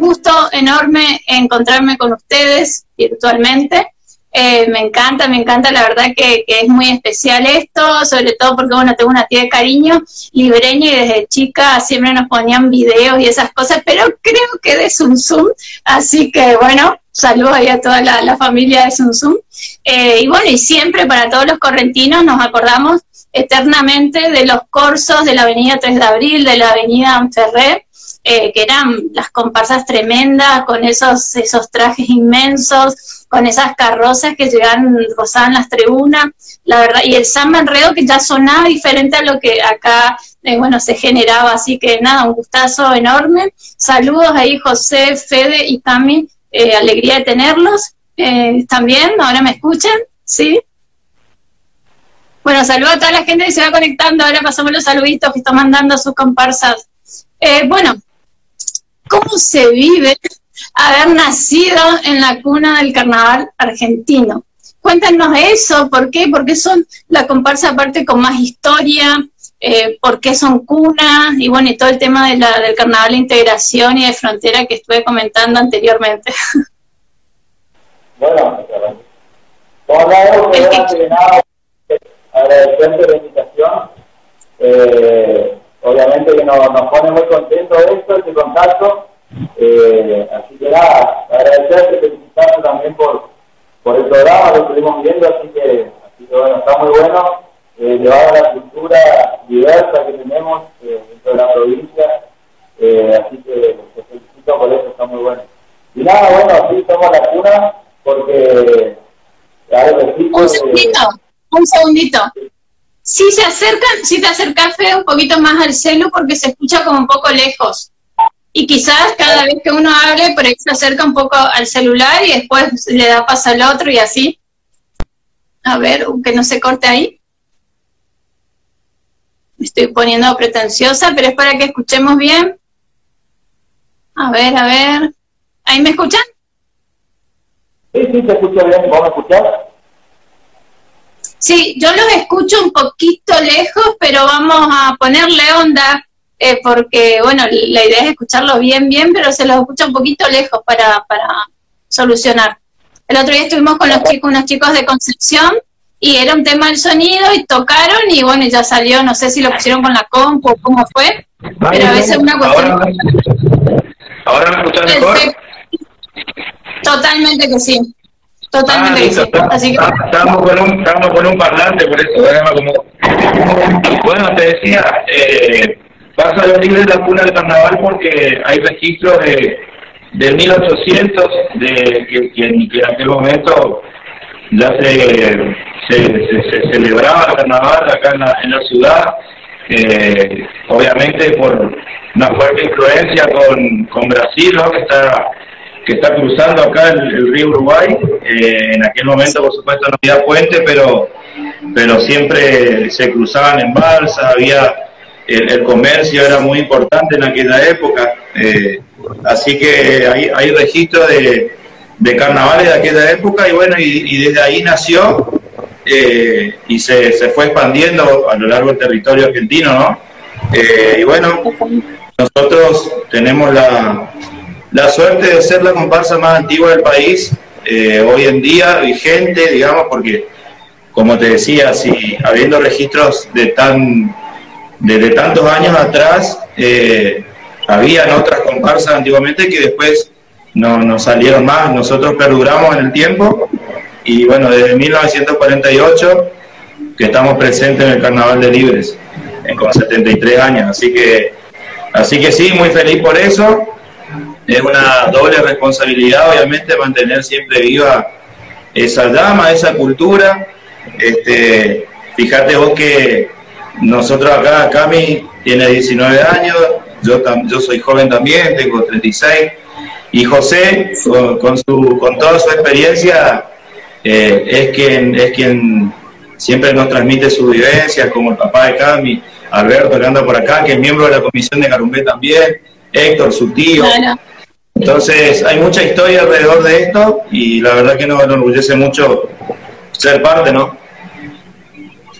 gusto enorme encontrarme con ustedes virtualmente. Eh, me encanta, me encanta, la verdad que, es muy especial esto, sobre todo porque, bueno, tengo una tía de cariño libreña y desde chica siempre nos ponían videos y esas cosas, pero creo que de Zoom Zoom, así que, bueno, saludos ahí a toda la, familia de Zoom Zoom. Eh, y bueno, y siempre para todos los correntinos nos acordamos eternamente de los cursos de la Avenida 3 de Abril, de la Avenida Ferrer, eh, que eran las comparsas tremendas, con esos, esos trajes inmensos, con esas carrozas que llegaban, rozaban las tribunas, la verdad, y el samba enredo que ya sonaba diferente a lo que acá, eh, bueno, se generaba, así que nada, un gustazo enorme. Saludos ahí, José, Fede y Cami, eh, alegría de tenerlos. también, ahora me escuchan, ¿sí? Bueno, saludo a toda la gente que se va conectando. Ahora pasamos los saluditos que están mandando sus comparsas. bueno, ¿Cómo se vive haber nacido en la cuna del carnaval argentino? Cuéntanos eso, ¿por qué? ¿Por qué son la comparsa aparte con más historia? Eh, ¿Por qué son cunas? Y bueno, y todo el tema de la, del carnaval de integración y de frontera que estuve comentando anteriormente. Bueno, hola, que nada, agradecerte la invitación. Eh, obviamente que nos, nos pone muy contentos esto, este contacto. Eh, así que nada, agradecerte, felicitarte también por, por el programa, lo estuvimos viendo, así que, así que bueno, está muy bueno. Eh, llevar la cultura diversa que tenemos eh, dentro de la provincia, eh, así que te felicito por eso, está muy bueno. Y nada, bueno, sí, somos la cuna porque... un segundito, un segundito. Si se acercan, si te acercas un poquito más al celo porque se escucha como un poco lejos. Y quizás cada vez que uno hable, por ahí se acerca un poco al celular y después le da paso al otro y así. A ver, que no se corte ahí. Me estoy poniendo pretenciosa, pero es para que escuchemos bien. A ver, a ver. ¿Ahí me escuchan? Sí, sí, te escucho bien. ¿Vamos a escuchar? Sí, yo los escucho un poquito lejos, pero vamos a ponerle onda, eh, porque, bueno, la idea es escucharlo bien, bien, pero se los escucha un poquito lejos para, para solucionar. El otro día estuvimos con los chicos, unos chicos de Concepción, y era un tema del sonido, y tocaron, y bueno, ya salió, no sé si lo pusieron con la compu o cómo fue, pero a veces es una cuestión... ¿Ahora, me escuchan mejor? Totalmente que sí. Totalmente. Ah, Así que... Estábamos con, un, estábamos con un parlante, por eso, como... Bueno, te decía, eh, pasa los libros de la cuna del carnaval porque hay registros de, de 1800, de que, que, en aquel momento ya se, se, se, celebraba el carnaval acá en la, en la ciudad, eh, obviamente por una fuerte influencia con, con Brasil, ¿no? que está que está cruzando acá el, río Uruguay. Eh, en aquel momento, por supuesto, no había puente, pero, pero siempre se cruzaban en balsa, había el, comercio era muy importante en aquella época. Eh, así que hay, hay registro de, de, carnavales de aquella época y bueno, y, desde ahí nació eh, y se, se, fue expandiendo a lo largo del territorio argentino, ¿no? y bueno, nosotros tenemos la, la suerte de ser la comparsa más antigua del país, eh, hoy en día vigente, digamos, porque, como te decía, si habiendo registros de tan desde tantos años atrás, eh, habían otras comparsas antiguamente que después no, no salieron más, nosotros perduramos en el tiempo y bueno, desde 1948 que estamos presentes en el Carnaval de Libres, en con 73 años, así que, así que sí, muy feliz por eso es una doble responsabilidad, obviamente, mantener siempre viva esa llama, esa cultura. Este, fíjate vos que nosotros acá, Cami tiene 19 años, yo, yo soy joven también, tengo 36, y José, con, su, con toda su experiencia, eh, es, quien, es quien siempre nos transmite sus vivencias, como el papá de Cami, Alberto, que anda por acá, que es miembro de la comisión de Carumbé también, Héctor, su tío. Entonces, hay mucha historia alrededor de esto y la verdad que nos enorgullece mucho ser parte, ¿no?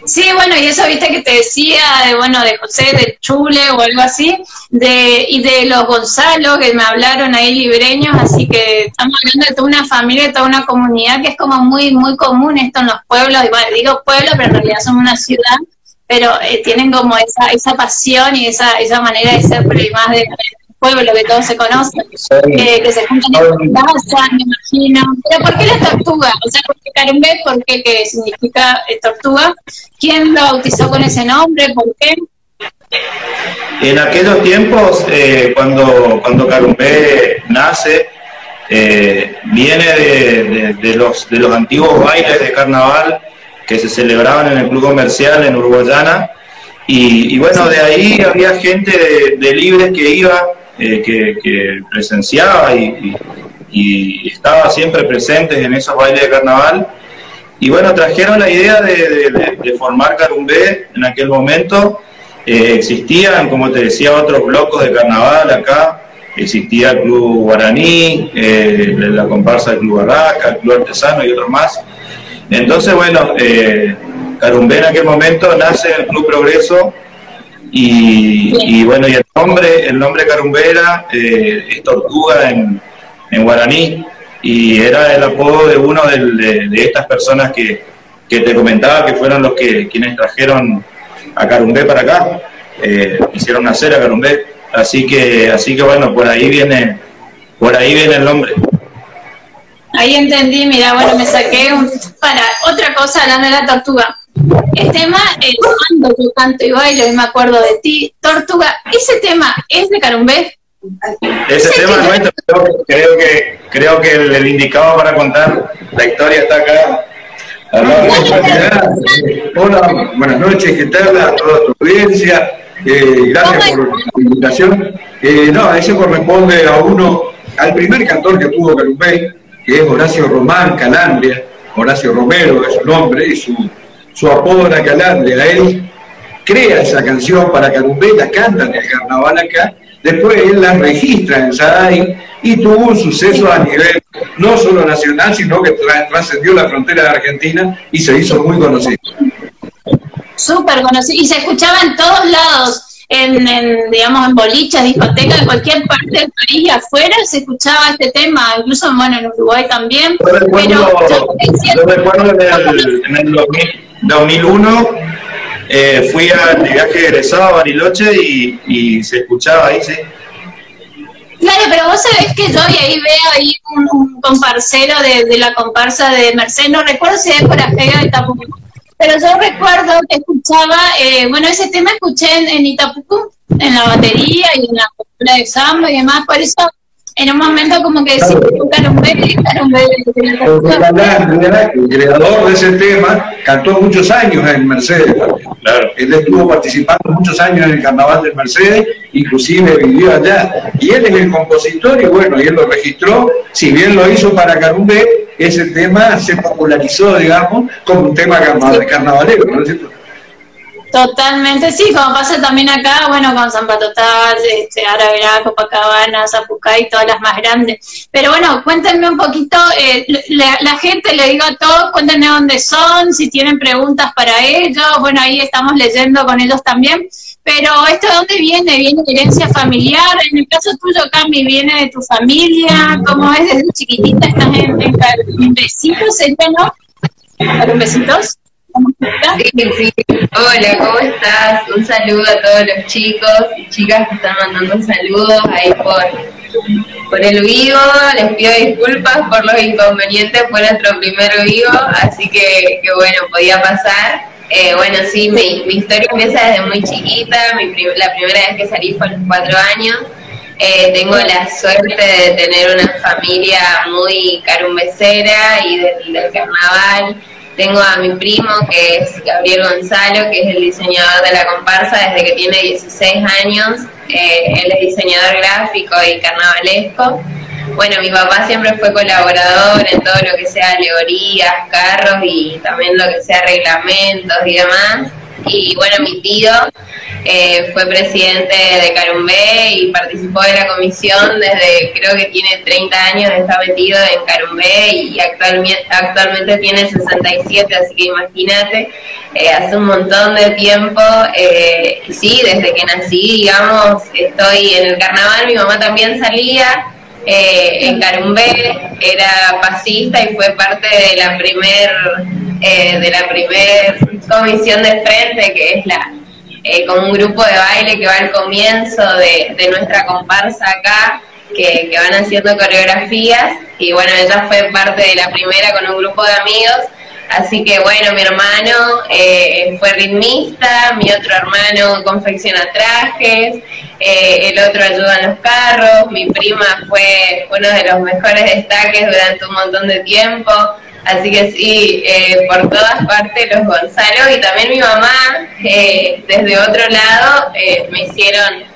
Sí, bueno, y eso viste que te decía de bueno de José de Chule o algo así, de y de los Gonzalo que me hablaron ahí libreños, así que estamos hablando de toda una familia, de toda una comunidad que es como muy muy común esto en los pueblos, igual digo pueblo, pero en realidad son una ciudad, pero eh, tienen como esa esa pasión y esa esa manera de ser, pero más de, pueblo que todos se conocen, eh, que se juntan en casa, me imagino. Pero ¿por qué la tortuga? O sea, ¿por qué Carumbé? ¿Por qué que significa eh, tortuga? ¿Quién lo bautizó con ese nombre? ¿Por qué? En aquellos tiempos, eh, cuando, cuando Carumbé nace, viene de, de, los, de los antiguos bailes de carnaval que se celebraban en el club comercial en Uruguayana. Y, bueno, de ahí había gente de, de libres que iba eh, que, presenciaba y, estaba siempre presente en esos bailes de carnaval. Y bueno, trajeron la idea de, formar Carumbé en aquel momento. Eh, existían, como te decía, otros blocos de carnaval acá. Existía el Club Guaraní, eh, la comparsa del Club Barraca, el Club Artesano y otros más. Entonces, bueno, Carumbé en aquel momento nace el Club Progreso y, bueno, y el nombre, el nombre Carumbera eh, es tortuga en, en, guaraní y era el apodo de uno de, estas personas que, que, te comentaba que fueron los que quienes trajeron a Carumbé para acá, eh, hicieron nacer a Carumbé, así que, así que bueno, por ahí viene, por ahí viene el nombre. Ahí entendí, mira, bueno, me saqué un, para otra cosa hablando de la tortuga. El tema es cuando yo canto y bailo y me acuerdo de ti, Tortuga, ¿ese tema es de Carumbé? Ese tema es nuestro, creo que, creo que el, indicado para contar la historia está acá. Hola, buenas noches, ¿qué tal a toda tu audiencia? Eh, gracias por la invitación. Eh, no, ese corresponde a uno, al primer cantor que tuvo Carumbé, que es Horacio Román Calandria, Horacio Romero es su nombre y su su apodo era Calandria, él crea esa canción para Carumbé, la canta en el carnaval acá, después él la registra en Saday y tuvo un suceso a nivel no solo nacional, sino que trascendió la frontera de Argentina y se hizo muy conocido. Súper conocido, y se escuchaba en todos lados. En, digamos, en bolichas, discotecas, en cualquier parte del país y afuera se escuchaba este tema, incluso bueno, en Uruguay también. Yo recuerdo, pero, recuerdo en el, en el 2001 eh, fui al viaje egresado a Bariloche y, se escuchaba ahí, sí. Claro, pero vos sabés que yo y ahí veo ahí un, un comparsero de, de, la comparsa de Merced, no recuerdo si es por Ajega de Itapucú, pero yo recuerdo que escuchaba, eh, bueno, ese tema escuché en, en Itapucú, en la batería y en la cultura de samba y demás, por eso en un momento como que decía un El creador de ese tema cantó muchos años en Mercedes. Claro. Él estuvo participando muchos años en el carnaval de Mercedes, inclusive vivió allá. Y él es el compositor y bueno, y él lo registró, si bien lo hizo para Carumbé, ese tema se popularizó, digamos, como un tema carnavalero, ¿no es cierto? Totalmente, sí, como pasa también acá, bueno, con San Patotal, este, Araverá, Copacabana, Zapucay, todas las más grandes. Pero bueno, cuéntenme un poquito, eh, la, gente, le digo a todos, cuéntenme dónde son, si tienen preguntas para ellos, bueno, ahí estamos leyendo con ellos también. Pero esto de dónde viene? ¿Viene de herencia familiar? En el caso tuyo, Cami, ¿viene de tu familia? ¿Cómo es desde chiquitita? ¿Estás en, en, besitos, ¿no? ¿En besitos? Hola, ¿cómo estás? Un saludo a todos los chicos y chicas que están mandando saludos ahí por, por el vivo. Les pido disculpas por los inconvenientes, fue nuestro primer vivo, así que, bueno, podía pasar. Eh, bueno, sí, mi, historia empieza desde muy chiquita, la primera vez que salí fue a los cuatro años. Eh, tengo la suerte de tener una familia muy carumbecera y del carnaval. Tengo a mi primo, que es Gabriel Gonzalo, que es el diseñador de la comparsa desde que tiene 16 años. Eh, él es diseñador gráfico y carnavalesco. Bueno, mi papá siempre fue colaborador en todo lo que sea alegorías, carros y también lo que sea reglamentos y demás. Y bueno, mi tío eh, fue presidente de Carumbé y participó de la comisión desde, creo que tiene 30 años, está metido en Carumbé y actualmente, actualmente tiene 67, así que imagínate, eh, hace un montón de tiempo, eh, sí, desde que nací, digamos, estoy en el carnaval, mi mamá también salía. en Carumbé era pasista y fue parte de la primer de la primer comisión de frente que es la eh, con un grupo de baile que va al comienzo de, nuestra comparsa acá, que, van haciendo coreografías, y bueno, ella fue parte de la primera con un grupo de amigos, así que bueno, mi hermano eh, fue ritmista, mi otro hermano confecciona trajes, eh, el otro ayuda en los carros, mi prima fue uno de los mejores destaques durante un montón de tiempo, Así que sí, eh, por todas partes los Gonzalo y también mi mamá, eh, desde otro lado, eh, me hicieron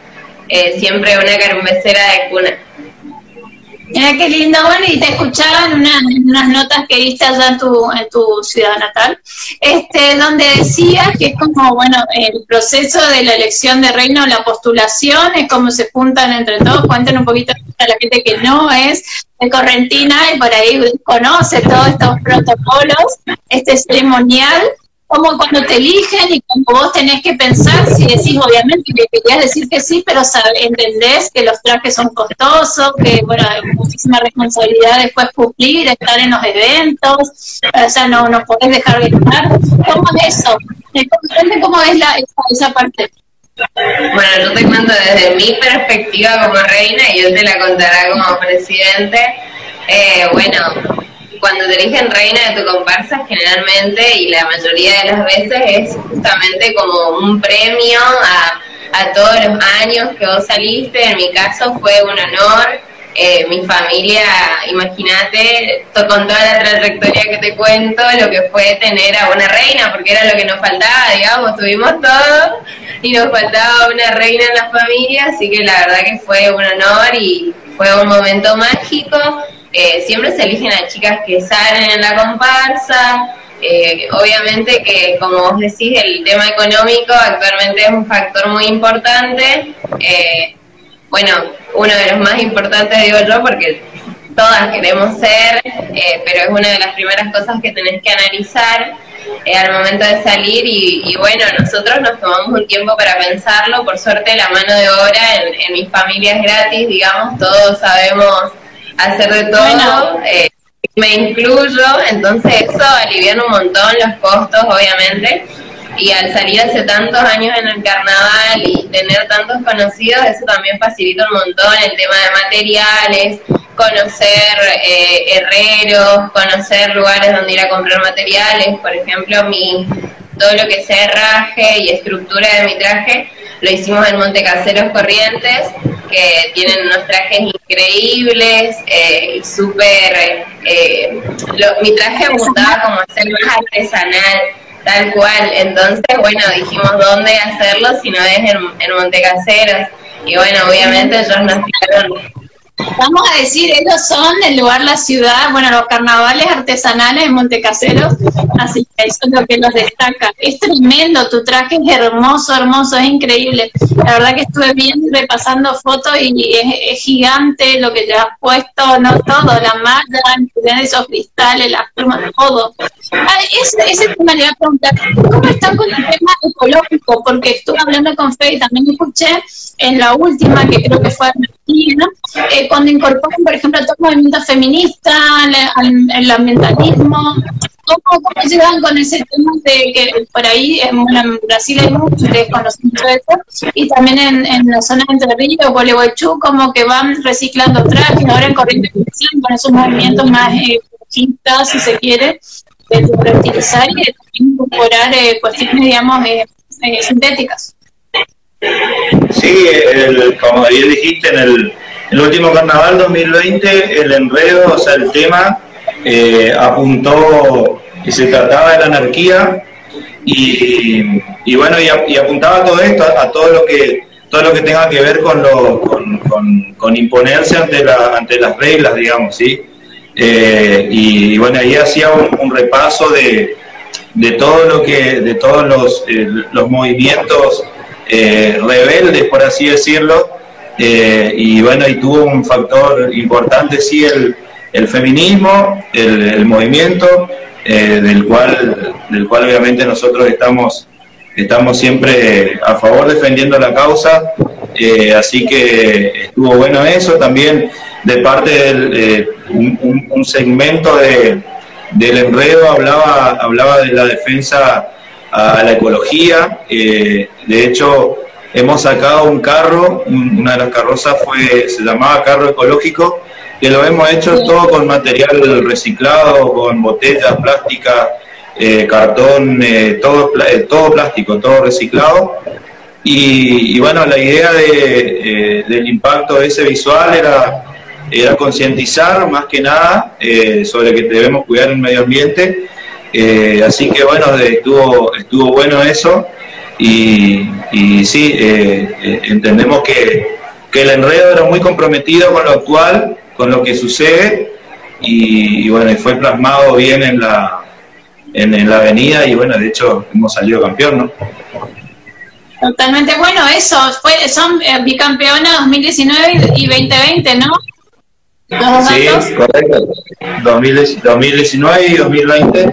siempre una carumbecera de cuna. Mira qué lindo, bueno, y te escuchaba en, unas notas que diste allá en tu, en tu ciudad natal, este, donde decías que es como, bueno, el proceso de la elección de reino, la postulación, es como se juntan entre todos, cuenten un poquito a la gente que no es de Correntina y por ahí conoce todos estos protocolos, este ceremonial, como cuando te eligen y como vos tenés que pensar, si decís obviamente que querías decir que sí, pero entendés que los trajes son costosos, que bueno, hay muchísima responsabilidad después cumplir, estar en los eventos, o sea, no, no podés dejar de estar. ¿Cómo es eso? ¿Cómo es la, esa, parte? Bueno, yo te cuento desde mi perspectiva como reina y él te la contará como presidente. Eh, bueno, cuando te eligen reina de tu comparsa generalmente y la mayoría de las veces es justamente como un premio a, todos los años que vos saliste. En mi caso fue un honor. Eh, mi familia, imagínate, con toda la trayectoria que te cuento, lo que fue tener a una reina, porque era lo que nos faltaba, digamos, tuvimos todo y nos faltaba una reina en la familia, así que la verdad que fue un honor y fue un momento mágico eh, siempre se eligen a chicas que salen en la comparsa. Eh, obviamente que, como vos decís, el tema económico actualmente es un factor muy importante. Eh, bueno, uno de los más importantes digo yo porque todas queremos ser, pero es una de las primeras cosas que tenés que analizar al momento de salir y, bueno, nosotros nos tomamos un tiempo para pensarlo, por suerte la mano de obra en, en mi familia es gratis, digamos, todos sabemos hacer de todo. Eh, me incluyo, entonces eso alivia un montón los costos, obviamente. Y al salir hace tantos años en el carnaval y tener tantos conocidos, eso también facilita un montón el tema de materiales, conocer eh, herreros, conocer lugares donde ir a comprar materiales. Por ejemplo, mi todo lo que es herraje y estructura de mi traje lo hicimos en Montecaseros Corrientes, que tienen unos trajes increíbles eh, súper... Eh, mi traje gustaba como ser más artesanal, tal cual. Entonces, bueno, dijimos dónde hacerlo si no es en, en. Y bueno, obviamente ellos nos tiraron Vamos a decir, ellos son el lugar, la ciudad, bueno, los carnavales artesanales en Montecaseros, así que eso es lo que los destaca. Es tremendo, tu traje es hermoso, hermoso, es increíble. La verdad que estuve viendo, repasando fotos y es, gigante lo que te has puesto, no todo, la malla, esos cristales, las plumas, todo. Ah, ese, ese tema le voy a preguntar, ¿cómo están con el tema ecológico? Porque estuve hablando con Fe y también escuché en la última, que creo que fue Eh, cuando incorporan, por ejemplo, todo el movimiento feminista, el, ambientalismo, ¿cómo, ¿cómo llegan con ese tema de que por ahí en, Brasil hay mucho, mucho de eso, y también en, en la zona de Entre Ríos, Gualeguaychú, como que van reciclando trajes, ahora en corriente con esos movimientos más eh, si se quiere, de reutilizar y de incorporar eh, cuestiones, digamos, eh, eh, sintéticas. Sí, como bien dijiste, en el, último carnaval 2020, el enredo, o sea, el tema eh, apuntó que se trataba de la anarquía y, bueno, y, apuntaba todo esto, a, todo lo que todo lo que tenga que ver con, con, imponerse ante, la, ante las reglas, digamos, ¿sí? Eh, y, bueno, ahí hacía un, repaso de, de, todo lo que, de todos los, eh, los movimientos eh, rebeldes, por así decirlo, eh, y bueno, y tuvo un factor importante, sí, el, feminismo, el, movimiento, eh, del, cual, del cual obviamente nosotros estamos, estamos siempre a favor defendiendo la causa, así que estuvo bueno eso, también de parte de un, un, segmento de, del enredo hablaba, hablaba de la defensa a la ecología. Eh, de hecho, hemos sacado un carro, una de las carrozas fue, se llamaba carro ecológico, que lo hemos hecho todo con material reciclado, con botellas plásticas, eh, cartón, eh, todo, todo plástico, todo reciclado. Y, bueno, la idea de, del impacto de ese visual era, era concientizar más que nada sobre que debemos cuidar el medio ambiente eh, así que bueno, estuvo, estuvo bueno eso y, y sí, eh, eh, entendemos que, el enredo era muy comprometido con lo actual, con lo que sucede y, bueno, y fue plasmado bien en la, en, la avenida y bueno, de hecho hemos salido campeón, ¿no? Totalmente bueno, eso, fue, son bicampeonas 2019 y 2020, ¿no? Sí, correcto. 2019 y 2020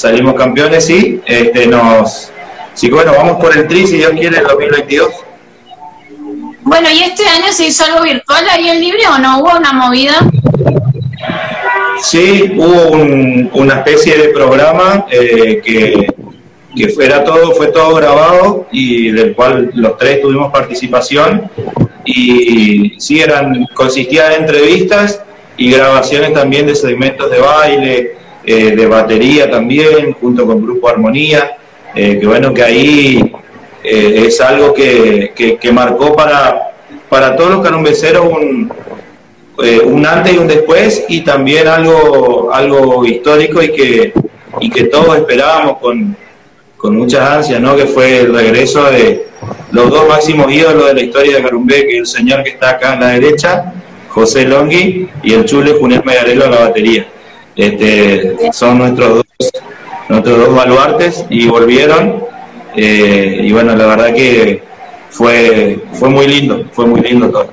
salimos campeones y este, nos... Sí, bueno, vamos por el tri, si Dios quiere, el 2022. Bueno, ¿y este año se hizo algo virtual ahí en Libre o no hubo una movida? Sí, hubo una especie de programa eh, que, que fuera todo, fue todo grabado y del cual los tres tuvimos participación y sí, eran, consistía de entrevistas y grabaciones también de segmentos de baile, eh, de batería también, junto con Grupo Armonía, eh, que bueno, que ahí eh, es algo que, que, marcó para, para todos los canumbeceros un, un antes y un después y también algo, algo histórico y que, y que todos esperábamos con, con muchas ansias, ¿no? que fue el regreso de los dos máximos ídolos de la historia de Carumbé, que el señor que está acá a la derecha, José Longhi, y el chule Junel Megarelo a la batería. Este, son nuestros dos, nuestros dos baluartes y volvieron. Eh, y bueno, la verdad que fue, fue muy lindo, fue muy lindo todo.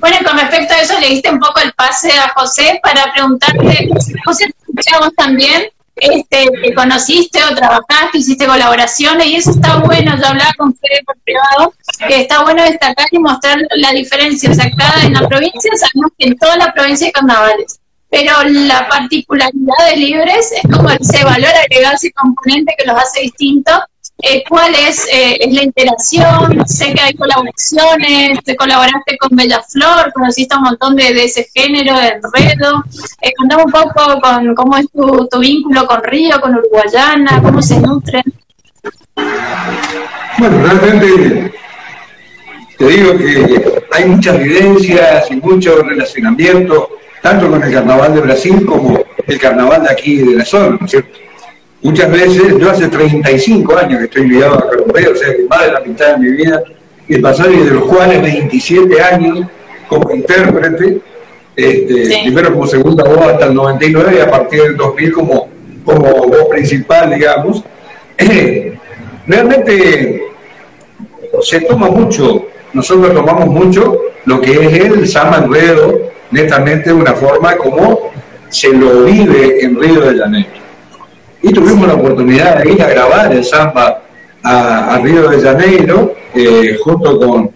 Bueno, con respecto a eso, le diste un poco el pase a José para preguntarte, José, escuchamos también este, que conociste o trabajaste, hiciste colaboraciones y eso está bueno, yo hablaba con Fede por privado, que está bueno destacar y mostrar la diferencia, o sea, cada en la provincia, sabemos que en toda la provincia hay carnavales, pero la particularidad de Libres es como ese valor agregado, ese componente que los hace distintos. ¿Cuál es, eh, es la interacción? Sé que hay colaboraciones, te colaboraste con Bella Flor, conociste un montón de, ese género, de enredo. Eh, contame un poco con cómo es tu, tu vínculo con Río, con Uruguayana, cómo se nutren. Bueno, realmente te digo que hay muchas vivencias y mucho relacionamiento tanto con el carnaval de Brasil como el carnaval de aquí de la zona, ¿no es cierto? Muchas veces, yo hace 35 años que estoy ligado a Colombia, o sea que más de la mitad de mi vida, y pasado de los cuales 27 años como intérprete, este, primero como segunda voz hasta el 99 y a partir del 2000 como, como voz principal, digamos. realmente se toma mucho, nosotros tomamos mucho lo que es el samba enredo, netamente de una forma como se lo vive en Río de Janeiro. Y tuvimos la oportunidad de ir a grabar el samba a, Río de Janeiro, eh, junto con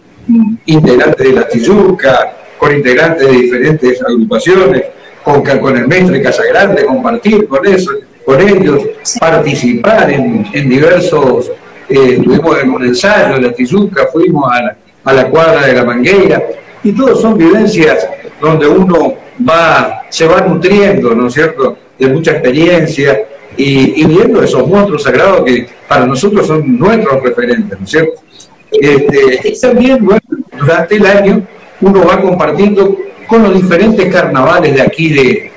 integrantes de la Tijuca, con integrantes de diferentes agrupaciones, con, con el Mestre Casagrande, compartir con eso, con ellos, participar en, diversos, eh, tuvimos en un ensayo de la Tijuca, fuimos a la, a la cuadra de la Mangueira, y todos son vivencias donde uno va, se va nutriendo, ¿no es cierto?, de mucha experiencia y, viendo esos monstruos sagrados que para nosotros son nuestros referentes, ¿no es cierto? Este, y también, bueno, durante el año uno va compartiendo con los diferentes carnavales de aquí de,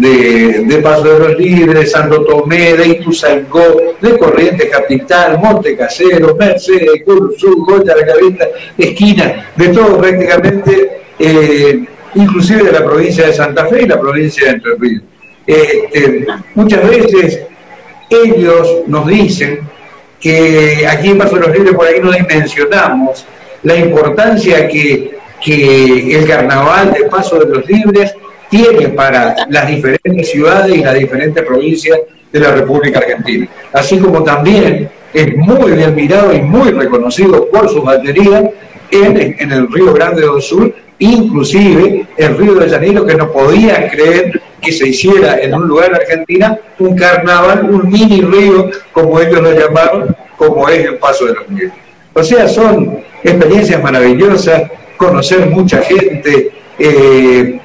de, Paso de los Libres, Santo Tomé, de Ituzaingó, de Corrientes Capital, Monte Casero, Mercedes, Curuzú, Goya, La Cabeza, Esquina, de todo prácticamente. Eh, inclusive de la provincia de Santa Fe y la provincia de Entre Ríos. Este, muchas veces ellos nos dicen que aquí en Paso de los Libres por ahí no dimensionamos la importancia que, que el carnaval de Paso de los Libres tiene para las diferentes ciudades y las diferentes provincias de la República Argentina. Así como también es muy bien mirado y muy reconocido por su batería en, el Río Grande do Sur, inclusive el Río de Janeiro, que no podían creer que se hiciera en un lugar de Argentina un carnaval, un mini río, como ellos lo llamaron, como es el Paso de los Libres. O sea, son experiencias maravillosas, conocer mucha gente, eh,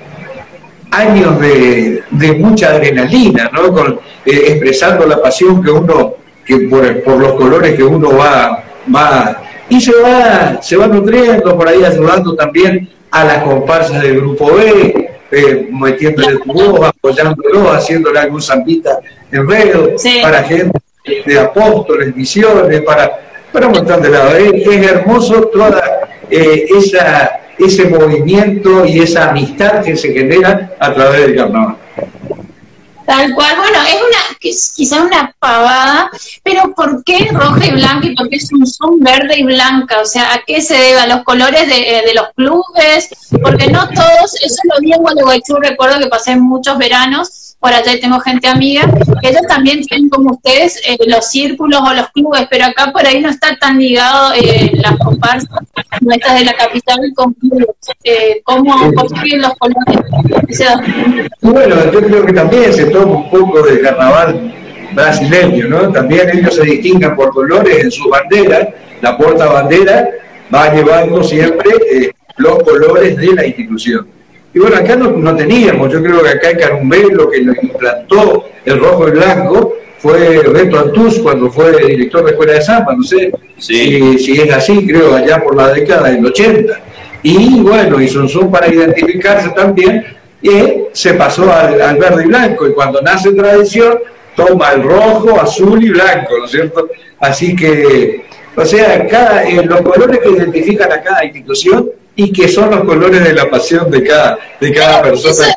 años de, mucha adrenalina, ¿no? Con, eh, expresando la pasión que uno, que por, los colores que uno va, va y se va, se va nutriendo por ahí ayudando también a las comparsas del grupo B, eh, metiéndole tu voz, apoyándolo, haciéndole algún zambita en veo, para gente de apóstoles, misiones, para, para un montón de lados. Es, hermoso toda eh, esa ese movimiento y esa amistad que se genera a través del carnaval. Tal cual, bueno, es una, quizá una pavada, pero ¿por qué roja y blanca y por qué es un son verde y blanca? O sea, ¿a qué se debe? ¿A los colores de, de los clubes? Porque no todos, eso lo vi en Gualeguaychú, recuerdo que pasé muchos veranos por allá tengo gente amiga, que ellos también tienen como ustedes eh, los círculos o los clubes, pero acá por ahí no está tan ligado eh, las comparsas nuestras de la capital con clubes. Eh, ¿Cómo construyen los colores? Bueno, yo creo que también se toma un poco del carnaval brasileño, ¿no? También ellos se distinguen por colores en sus banderas, la porta bandera va llevando siempre eh, los colores de la institución. Y bueno, acá no, teníamos, yo creo que acá en Carumbé lo que implantó el rojo y blanco fue Reto Antús cuando fue director de Escuela de Samba, no sé si, si, es así, creo, allá por la década del 80. Y bueno, y son, son para identificarse también, y se pasó al, verde y blanco, y cuando nace tradición, toma el rojo, azul y blanco, ¿no es cierto? Así que, o sea, cada, eh, los colores que identifican a cada institución y que son los colores de la pasión de cada, de cada persona.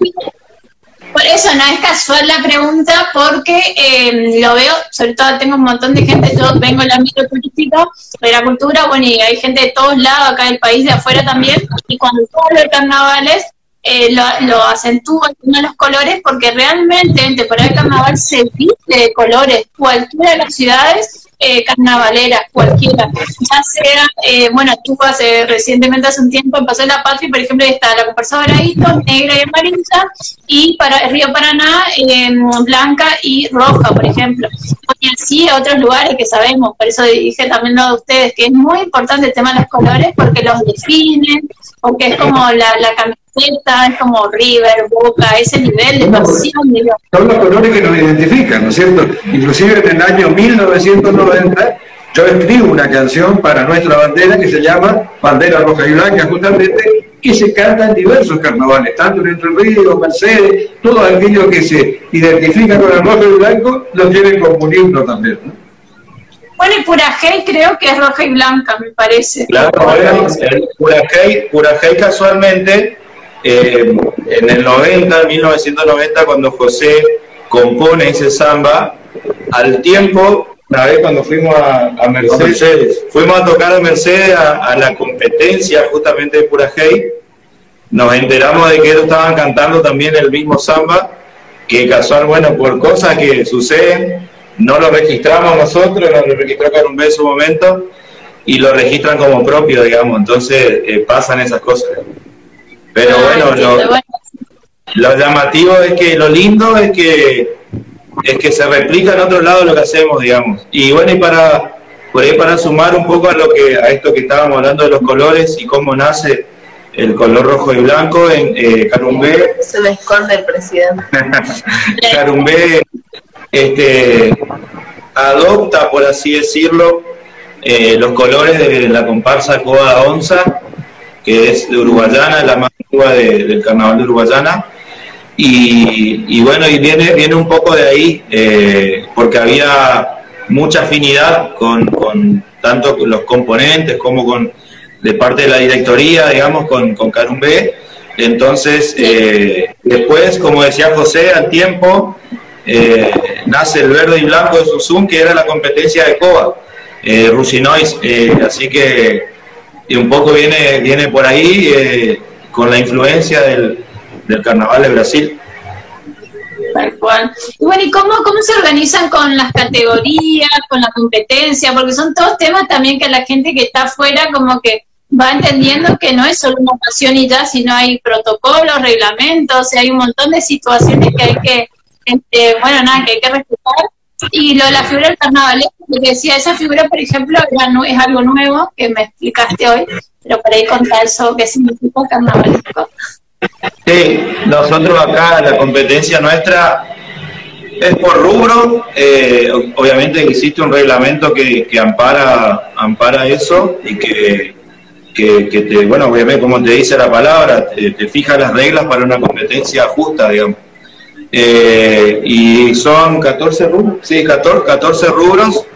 por eso no es casual la pregunta, porque eh, lo veo, sobre todo tengo un montón de gente, yo vengo del ámbito turístico, de la cultura, bueno, y hay gente de todos lados acá del país, de afuera también, y cuando hablo de carnavales, eh, lo, lo acentúa los colores porque realmente en temporada de carnaval se viste de colores, cualquiera de las ciudades eh, carnavalera, cualquiera, ya sea, eh, bueno, tú hace, recientemente hace un tiempo en Paso de la Patria, por ejemplo, está la comparsa Doradito, negra y amarilla, y para Río Paraná, eh, blanca y roja, por ejemplo. Y así a otros lugares que sabemos, por eso dije también lo de ustedes, que es muy importante el tema de los colores porque los definen, porque es como la, la es como River, Boca, ese nivel de pasión. Son los colores que nos identifican, ¿no es cierto? Inclusive en el año 1990 yo escribo una canción para nuestra bandera que se llama Bandera Roja y Blanca, justamente, que se canta en diversos carnavales, tanto en Entre Ríos, Mercedes, todo aquello que se identifica con el rojo y blanco, lo tienen como un himno también. ¿no? Bueno, y Purajey creo que es roja y blanca, me parece. Claro, Purajey casualmente eh, en el 90, 1990, cuando José compone ese samba, al tiempo, una vez cuando fuimos a, Mercedes, fuimos a tocar a Mercedes a, la competencia justamente de Purajey, nos enteramos de que ellos estaban cantando también el mismo samba, que casual, bueno, por cosas que suceden, no lo registramos nosotros, lo registró Carumbé en su momento, y lo registran como propio, digamos, entonces eh, pasan esas cosas. Pero bueno, lo, llamativo es que lo lindo es que es que se replica en otro lado lo que hacemos, digamos. Y bueno, y para por ahí para sumar un poco a lo que a esto que estábamos hablando de los colores y cómo nace el color rojo y blanco en eh, Carumbé. Se me esconde el presidente. Carumbé este, adopta, por así decirlo, eh, los colores de la comparsa Coda Onza, que es de Uruguayana, la más del carnaval de Uruguayana. Y, bueno, y viene, viene un poco de ahí, eh, porque había mucha afinidad con, con, tanto los componentes como con de parte de la directoría, digamos, con, con Carumbé. Entonces, eh, después, como decía José, al tiempo, eh, nace el verde y blanco de Susum, que era la competencia de COA. eh, Rusinois, así que un poco viene, viene por ahí con la influencia del, del carnaval de Brasil. Tal cual. Y bueno, ¿y cómo, cómo se organizan con las categorías, con la competencia? Porque son todos temas también que la gente que está afuera como que va entendiendo que no es solo una pasión y ya, sino hay protocolos, reglamentos, hay un montón de situaciones que hay que, este, bueno, nada, que hay que respetar. Y lo de la figura del carnaval, que decía, esa figura, por ejemplo, no, es algo nuevo que me explicaste hoy, pero para ir contar eso, qué significa carnavalesco. Sí, nosotros acá la competencia nuestra es por rubro, eh, obviamente existe un reglamento que, que, ampara ampara eso y que, que, te, bueno, obviamente como te dice la palabra, te, fija las reglas para una competencia justa, digamos. Eh, y son 14 rubros, sí, 14, 14 rubros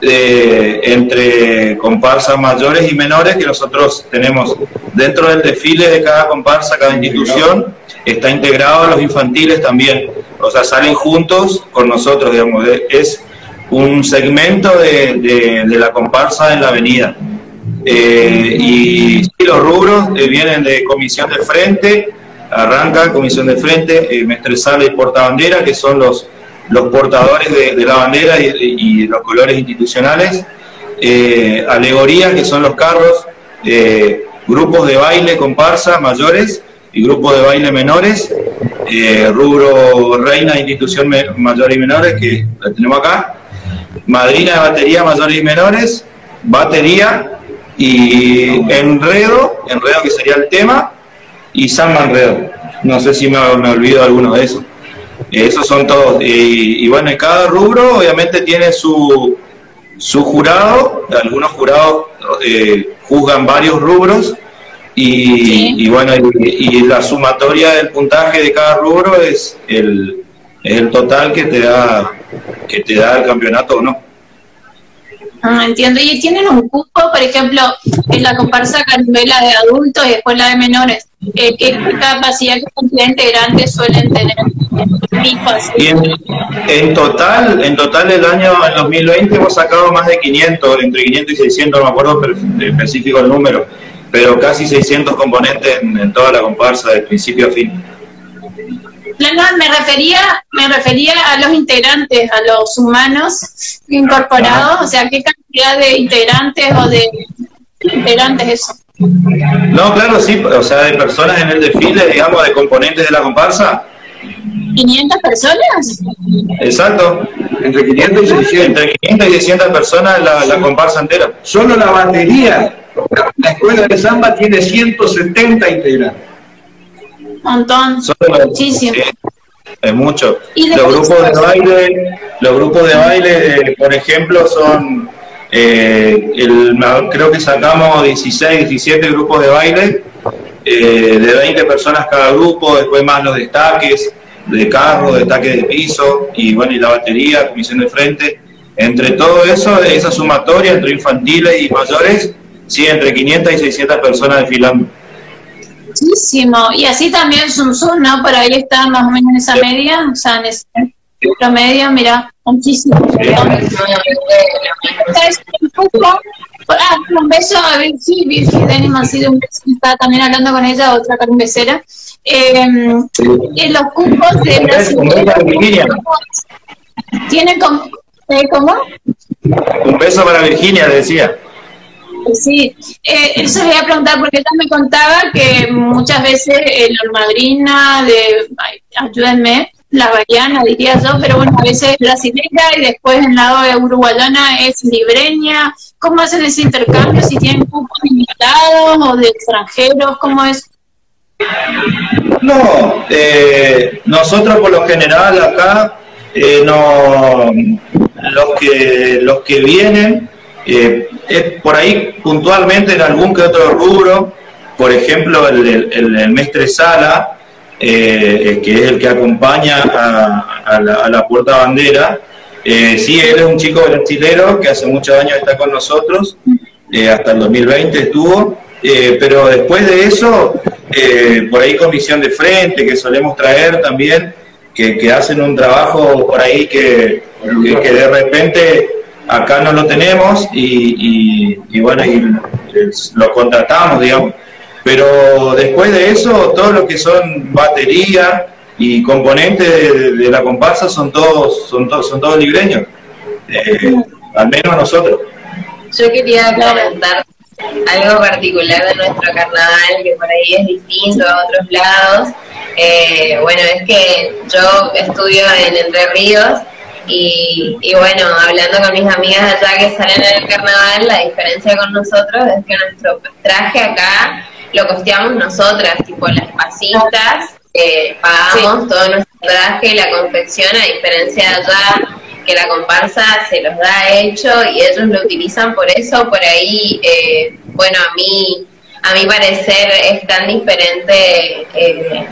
entre comparsas mayores y menores que nosotros tenemos dentro del desfile de cada comparsa, cada institución, está integrado a los infantiles también, o sea, salen juntos con nosotros, digamos, es un segmento de, la comparsa en la avenida. Eh, y los rubros eh, vienen de comisión de frente, arranca comisión de frente, eh, y portabandera, que son los los portadores de, la bandera y, los colores institucionales, eh, alegorías que son los carros, grupos de baile comparsa mayores y grupos de baile menores, eh, rubro reina institución mayor y menores que la tenemos acá, madrina de batería mayores y menores, batería y enredo, enredo que sería el tema, y samba enredo. No sé si me, me olvido alguno de esos. Esos son todos. Y, y bueno, cada rubro obviamente tiene su, su jurado. Algunos jurados eh, juzgan varios rubros. Y, bueno, y, la sumatoria del puntaje de cada rubro es el, es el total que te da que te da el campeonato o no. Ah, entiendo. ¿Y tienen un cupo, por ejemplo, en la comparsa carmela de adultos y después la de menores? Eh, ¿Qué capacidad, cantidad de integrantes suelen tener? En, total, en total el año 2020 hemos sacado más de 500, entre 500 y 600, no me acuerdo específico el número, pero casi 600 componentes en, toda la comparsa de principio a fin. No, no, me refería, me refería a los integrantes, a los humanos incorporados, o sea, qué cantidad de integrantes o de integrantes eso. No, claro, sí, o sea, de personas en el desfile, digamos, de componentes de la comparsa, ¿500 personas? Exacto, entre 500 y 600. Entre 500 y 600 personas la, la comparsa entera. Solo la batería, la escuela de samba tiene 170 integrantes. Un montón, muchísimo. es mucho. Los grupos de baile, los grupos de baile, eh, por ejemplo, son, eh, el, creo que sacamos 16, 17 grupos de baile, eh, de 20 personas cada grupo, después más los destaques, de carro, de ataque de piso, y bueno, y la batería, comisión de frente. Entre todo eso, esa sumatoria entre infantiles y mayores, sí, entre 500 y 600 personas desfilando. Muchísimo. Y así también Zoom, ¿no? Por ahí está más o menos en esa media, o sea, en ese promedio, mira, muchísimo. Ah, un beso a Virgi, Virgi Denis Mancido, un beso, está también hablando con ella, otra carnicera. Eh, en los cupos de Brasil. ¿Tienen como, eh, ¿Cómo? Un beso para Virginia, decía. Sí, eh, eso le voy a preguntar porque ella me contaba que muchas veces el madrina de, ayúdenme, la baiana diría yo, pero bueno, a veces es brasileña y después en lado de uruguayana es libreña. ¿Cómo hacen ese intercambio? Si tienen cupos limitados o de extranjeros, ¿cómo es? No, eh, nosotros por lo general acá, eh, no, los que los que vienen eh, es por ahí puntualmente en algún que otro rubro, por ejemplo el, el, mestre Sala, que es el que acompaña a, la, puerta bandera, sí, él es un chico brasilero que hace muchos años está con nosotros, hasta el 2020 estuvo, pero después de eso eh, por ahí comisión de frente que solemos traer también, que, hacen un trabajo por ahí que, que, de repente acá no lo tenemos y, bueno, y lo contratamos, digamos. Pero después de eso, todo lo que son batería y componentes de, la comparsa son todos, son todos, son todos libreños, eh, al menos nosotros. Yo quería comentar algo particular de nuestro carnaval, que por ahí es distinto a otros lados. Eh, bueno, es que yo estudio en Entre Ríos y, bueno, hablando con mis amigas allá que salen en el carnaval, la diferencia con nosotros es que nuestro traje acá lo costeamos nosotras, tipo las pasistas, pagamos todo nuestro traje, la confección, a diferencia de allá que la comparsa se los da hecho y ellos lo utilizan por eso, por ahí, eh, bueno, a mí, a mi parecer es tan diferente eh,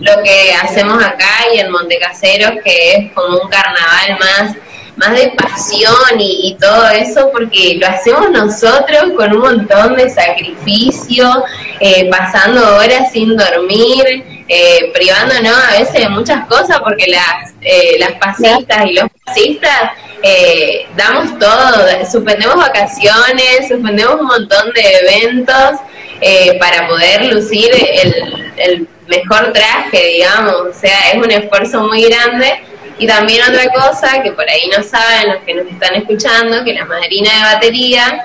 lo que hacemos acá y en Montecaseros, que es como un carnaval más más de pasión y, todo eso, porque lo hacemos nosotros con un montón de sacrificio, eh, pasando horas sin dormir, eh, privándonos a veces de muchas cosas, porque las, eh, las pasistas y los pasistas eh, damos todo, suspendemos vacaciones, suspendemos un montón de eventos para poder lucir el, el mejor traje, digamos, o sea, es un esfuerzo muy grande y también otra cosa que por ahí no saben los que nos están escuchando, que la madrina de batería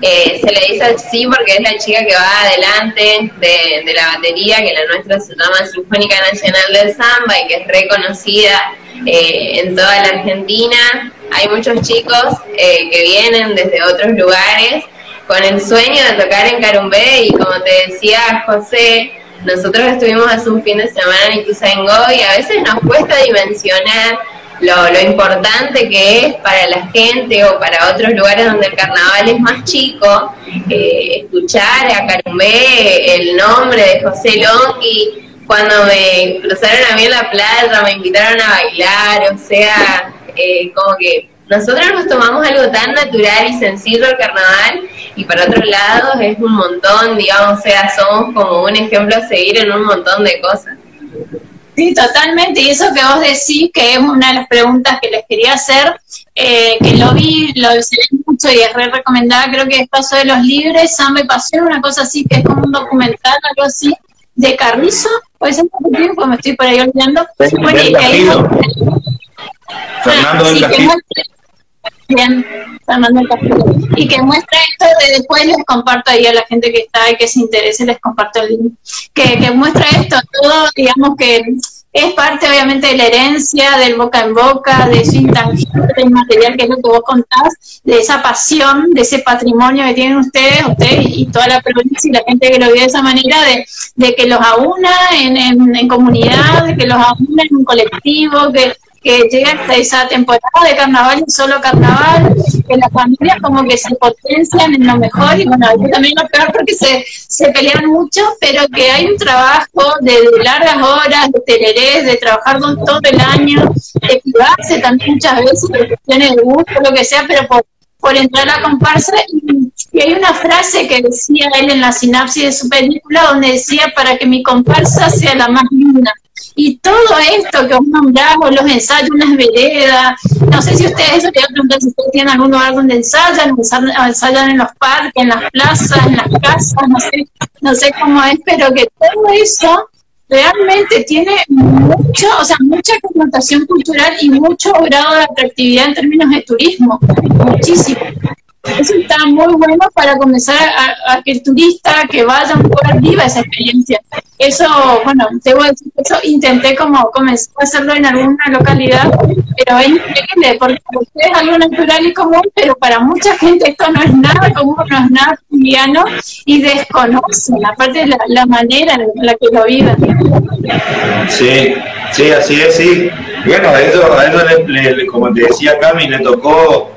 eh, se le dice así porque es la chica que va adelante de, la batería, que la nuestra se llama Sinfónica Nacional del Samba y que es reconocida eh, en toda la Argentina. Hay muchos chicos eh, que vienen desde otros lugares con el sueño de tocar en Carumbé y como te decía José, nosotros estuvimos hace un fin de semana en Ituzaingó y a veces nos cuesta dimensionar lo, importante que es para la gente o para otros lugares donde el carnaval es más chico, eh, escuchar a Carumbé el nombre de José Longi, cuando me cruzaron a mí en la playa, me invitaron a bailar, o sea, eh, como que nosotros nos tomamos algo tan natural y sencillo el carnaval y para otros lados es un montón, digamos, o sea, somos como un ejemplo a seguir en un montón de cosas. Sí, totalmente. Y eso que vos decís, que es una de las preguntas que les quería hacer, eh, que lo vi, lo sé mucho y es re recomendada, creo que es Paso de los Libres, Samba y Pasión, una cosa así, que es como un documental, algo así, de Carrizo, puede ser un tiempo, me estoy por ahí olvidando. Bueno, y ahí, Fernando del Castillo. Bien, Y que muestra esto, de después les comparto ahí a la gente que está y que se interese, les comparto el link. Que, que muestra esto, todo, digamos que es parte obviamente de la herencia, del boca en boca, de eso intangible, del material que es lo que vos contás, de esa pasión, de ese patrimonio que tienen ustedes, ustedes y toda la provincia y la gente que lo vive de esa manera, de, de que los aúna en, en, en comunidad, de que los aúna en un colectivo, que que llega hasta esa temporada de carnaval y solo carnaval, que las familias como que se potencian en lo mejor y bueno, también lo peor porque se, se pelean mucho, pero que hay un trabajo de, largas horas, de tererés, de trabajar todo el año, de cuidarse también muchas veces por cuestiones de gusto, lo que sea, pero por, por entrar a comparsa y, hay una frase que decía él en la sinapsis de su película donde decía para que mi comparsa sea la más linda y todo esto que os nombramos, los ensayos, las veredas, no sé si ustedes, eso si ustedes tienen algún lugar donde ensayan, ensayan en los parques, en las plazas, en las casas, no sé, no sé cómo es, pero que todo eso realmente tiene mucho, o sea, mucha connotación cultural y mucho grado de atractividad en términos de turismo, muchísimo. Eso está muy bueno para comenzar a, que el turista que vaya a poder viva esa experiencia. Eso, bueno, debo decir eso intenté como comenzar a hacerlo en alguna localidad, pero es increíble porque es algo natural y común, pero para mucha gente esto no es nada común, no es nada cotidiano y desconocen, aparte de la, manera en la que lo viven. Sí, sí, así es, sí. Bueno, a eso, a eso como te decía Cami, le tocó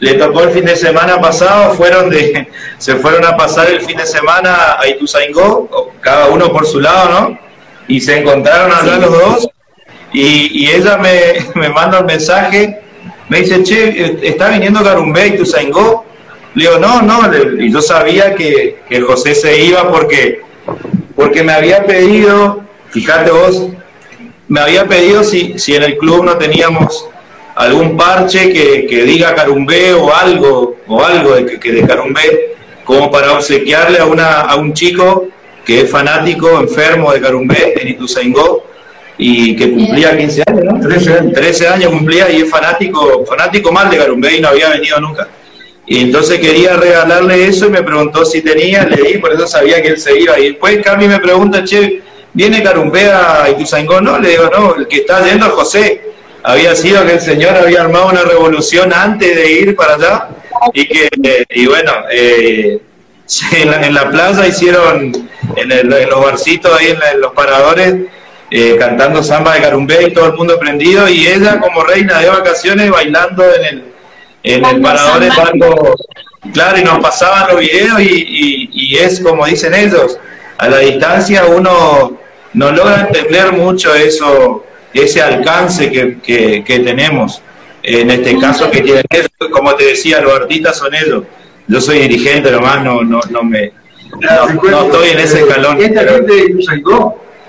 le tocó el fin de semana pasado, fueron de, se fueron a pasar el fin de semana a Ituzaingó, cada uno por su lado, ¿no? Y se encontraron allá los dos, y, ella me, manda un mensaje, me dice, che, ¿está viniendo Carumbé a Ituzaingó? Le digo, no, no, y yo sabía que, que José se iba porque, porque me había pedido, fíjate vos, me había pedido si, si en el club no teníamos algún parche que, que diga Carumbé o algo, o algo de, que, de Carumbé, como para obsequiarle a, una, a un chico que es fanático, enfermo de Carumbé, en Ituzaingó, y que cumplía 15 años, ¿no? 13 años. 13 años cumplía y es fanático, fanático mal de Carumbé y no había venido nunca. Y entonces quería regalarle eso y me preguntó si tenía, le di, por eso sabía que él se iba. Y después Cami me pregunta, che, ¿viene Carumbé a Ituzaingó? No, le digo, no, el que está yendo es José. Había sido que el señor había armado una revolución antes de ir para allá y que, y bueno, eh, en, la, plaza hicieron, en, los barcitos ahí, en, los paradores, eh, cantando samba de Carumbé y todo el mundo prendido y ella como reina de vacaciones bailando en el en el parador es algo claro y nos pasaban los videos y, y, es como dicen ellos, a la distancia uno no logra entender mucho eso, ese alcance que, que, tenemos. En este caso que tienen ellos, como te decía, los artistas son ellos. Yo soy dirigente nomás, no, no, no me no, estoy en ese escalón. Esta gente de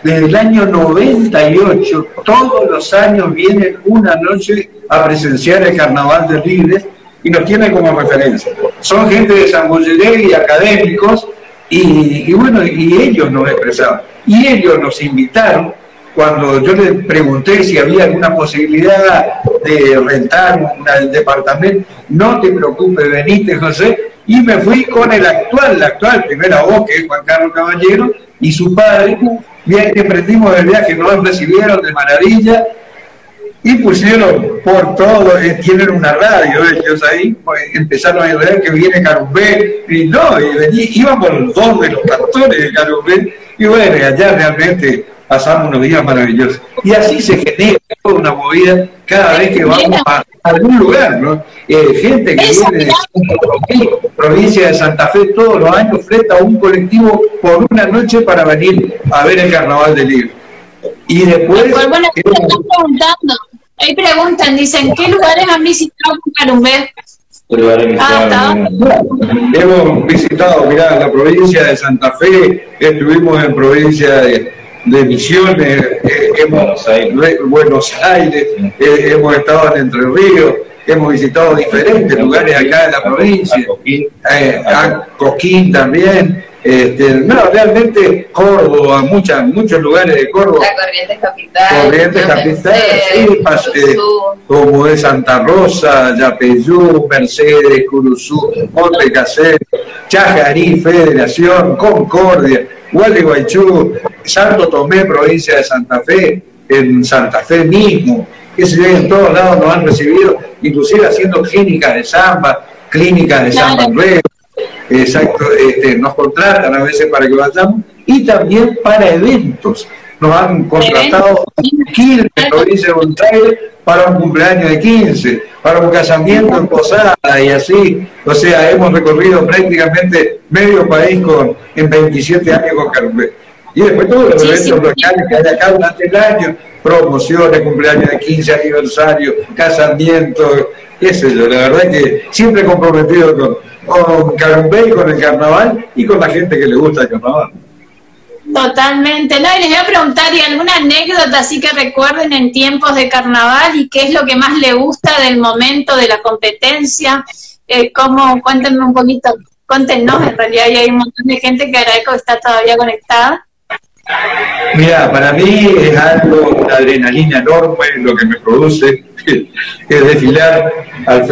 desde el año 98, todos los años vienen una noche a presenciar el Carnaval de Libres y nos tienen como referencia. Son gente de San y académicos, y, bueno, y ellos nos expresaban. Y ellos nos invitaron, cuando yo les pregunté si había alguna posibilidad de rentar un departamento, no te preocupes, venite José, y me fui con el actual, la actual primera voz, que es Juan Carlos Caballero, y su padre, bien que emprendimos el viaje, nos recibieron de maravilla y pusieron por todo, eh, tienen una radio ellos ahí, pues, empezaron a ver que viene Carumbé, y no, y íbamos los dos de los cantores de Carumbé, y bueno, allá realmente pasamos unos días maravillosos. Y así se genera toda una movida cada vez que vamos a algún lugar, ¿no? Eh, gente que viene de provincia de Santa Fe, todos los años fleta un colectivo por una noche para venir a ver el Carnaval del Libro. Y después... Pues bueno, están preguntando, ahí preguntan, dicen, ¿qué lugares han visitado con Carumbé? Ah, Hemos visitado, mirá, la provincia de Santa Fe, estuvimos en provincia de de Misiones, eh, hemos, Buenos Aires, eh, hemos estado en Entre Ríos, hemos visitado diferentes lugares acá en la provincia, eh, Coquín también, este, no, realmente Córdoba, muchas, muchos lugares de Córdoba. La Corrientes Capital. Corrientes Capital, sí, como es Santa Rosa, Yapeyú, Mercedes, Curuzú, Monte Casero, Chajarí, Federación, Concordia, Gualeguaychú, Santo Tomé, provincia de Santa Fe, en Santa Fe mismo, que se en todos lados nos han recibido, inclusive haciendo clínicas de samba, clínicas de samba nuevo exacto, este, nos contratan a veces para que vayamos y también para eventos. Nos han contratado en provincia de Buenos para un cumpleaños de 15, para un casamiento en Posada y así. O sea, hemos recorrido prácticamente medio país con, en 27 años con Carumbé. Y después todos los eventos locales que hay acá durante el año, promociones, cumpleaños de 15 aniversario, casamiento, qué sé yo, la verdad que siempre comprometido con, con Carumbé con el carnaval y con la gente que le gusta el carnaval. Totalmente. No, y les voy a preguntar, ¿y alguna anécdota así que recuerden en tiempos de carnaval y qué es lo que más le gusta del momento de la competencia? Eh, ¿cómo? Cuéntenme un poquito, cuéntenos, en realidad hay un montón de gente que agradezco que está todavía conectada. Mira, para mí es algo, una adrenalina enorme lo que me produce, que es desfilar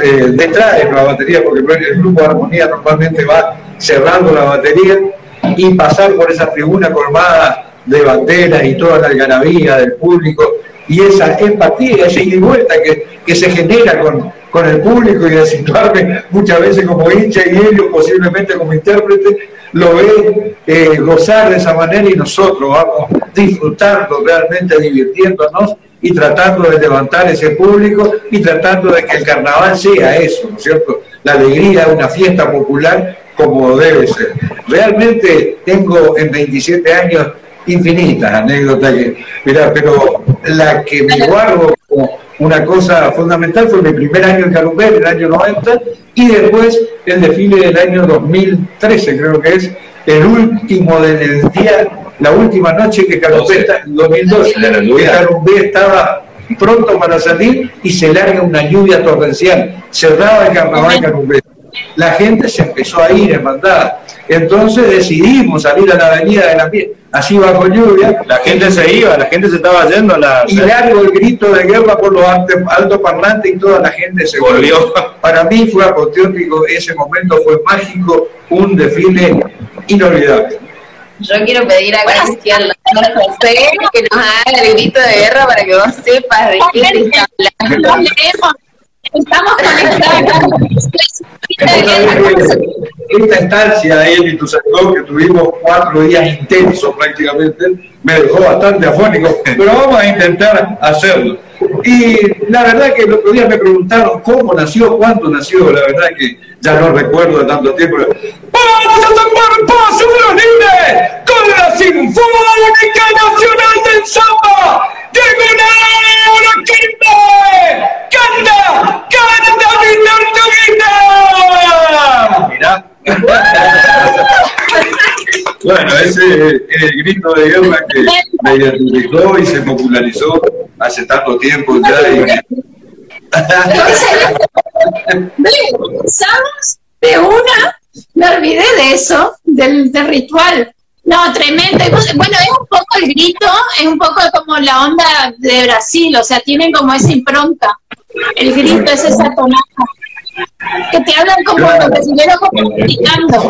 eh, detrás de la batería, porque el grupo de armonía normalmente va cerrando la batería y pasar por esa tribuna colmada de banderas y toda la algarabía del público y esa empatía, esa ida y vuelta que, que se genera con, con el público y de situarme muchas veces como hincha y ellos posiblemente como intérprete, lo ve eh, gozar de esa manera y nosotros vamos disfrutando, realmente divirtiéndonos y tratando de levantar ese público y tratando de que el carnaval sea eso, ¿no es cierto? La alegría de una fiesta popular como debe ser. Realmente tengo en 27 años infinitas anécdotas que, mira, pero la que me guardo como una cosa fundamental fue mi primer año en Carumbé, el año 90, y después el desfile del año 2013, creo que es el último del día, la última noche que Carumbé, 2012, que estaba pronto para salir y se larga una lluvia torrencial. Cerraba el carnaval Carumbé. La gente se empezó a ir en bandada. Entonces decidimos salir a la avenida de la piel, así bajo lluvia. La gente se iba, la gente se estaba yendo. A la... Y largo el grito de guerra por los altos parlantes y toda la gente se volvió. Para mí fue apoteótico, ese momento fue mágico, un desfile inolvidable. Yo quiero pedir a Cristian José que nos haga el grito de guerra para que vos sepas de qué está hablando. Estamos conectados. Esta él y tu sector, que tuvimos cuatro días intensos prácticamente, me dejó bastante afónico, pero vamos a intentar hacerlo. Y la verdad que el otro día me preguntaron cómo nació, cuándo nació, la verdad que ya no recuerdo de tanto tiempo. ¡Vamos a tomar paso libres con la Sinfónica Nacional del Samba! ¡Llegó Bueno, ese es el grito de guerra que me identificó y se popularizó hace tanto tiempo ya. Y... de una, me olvidé de eso, del, del ritual. No, tremendo. Bueno, es un poco el grito, es un poco como la onda de Brasil, o sea, tienen como esa impronta. El grito es esa tonada. Que te hablan como los brasileños como criticando.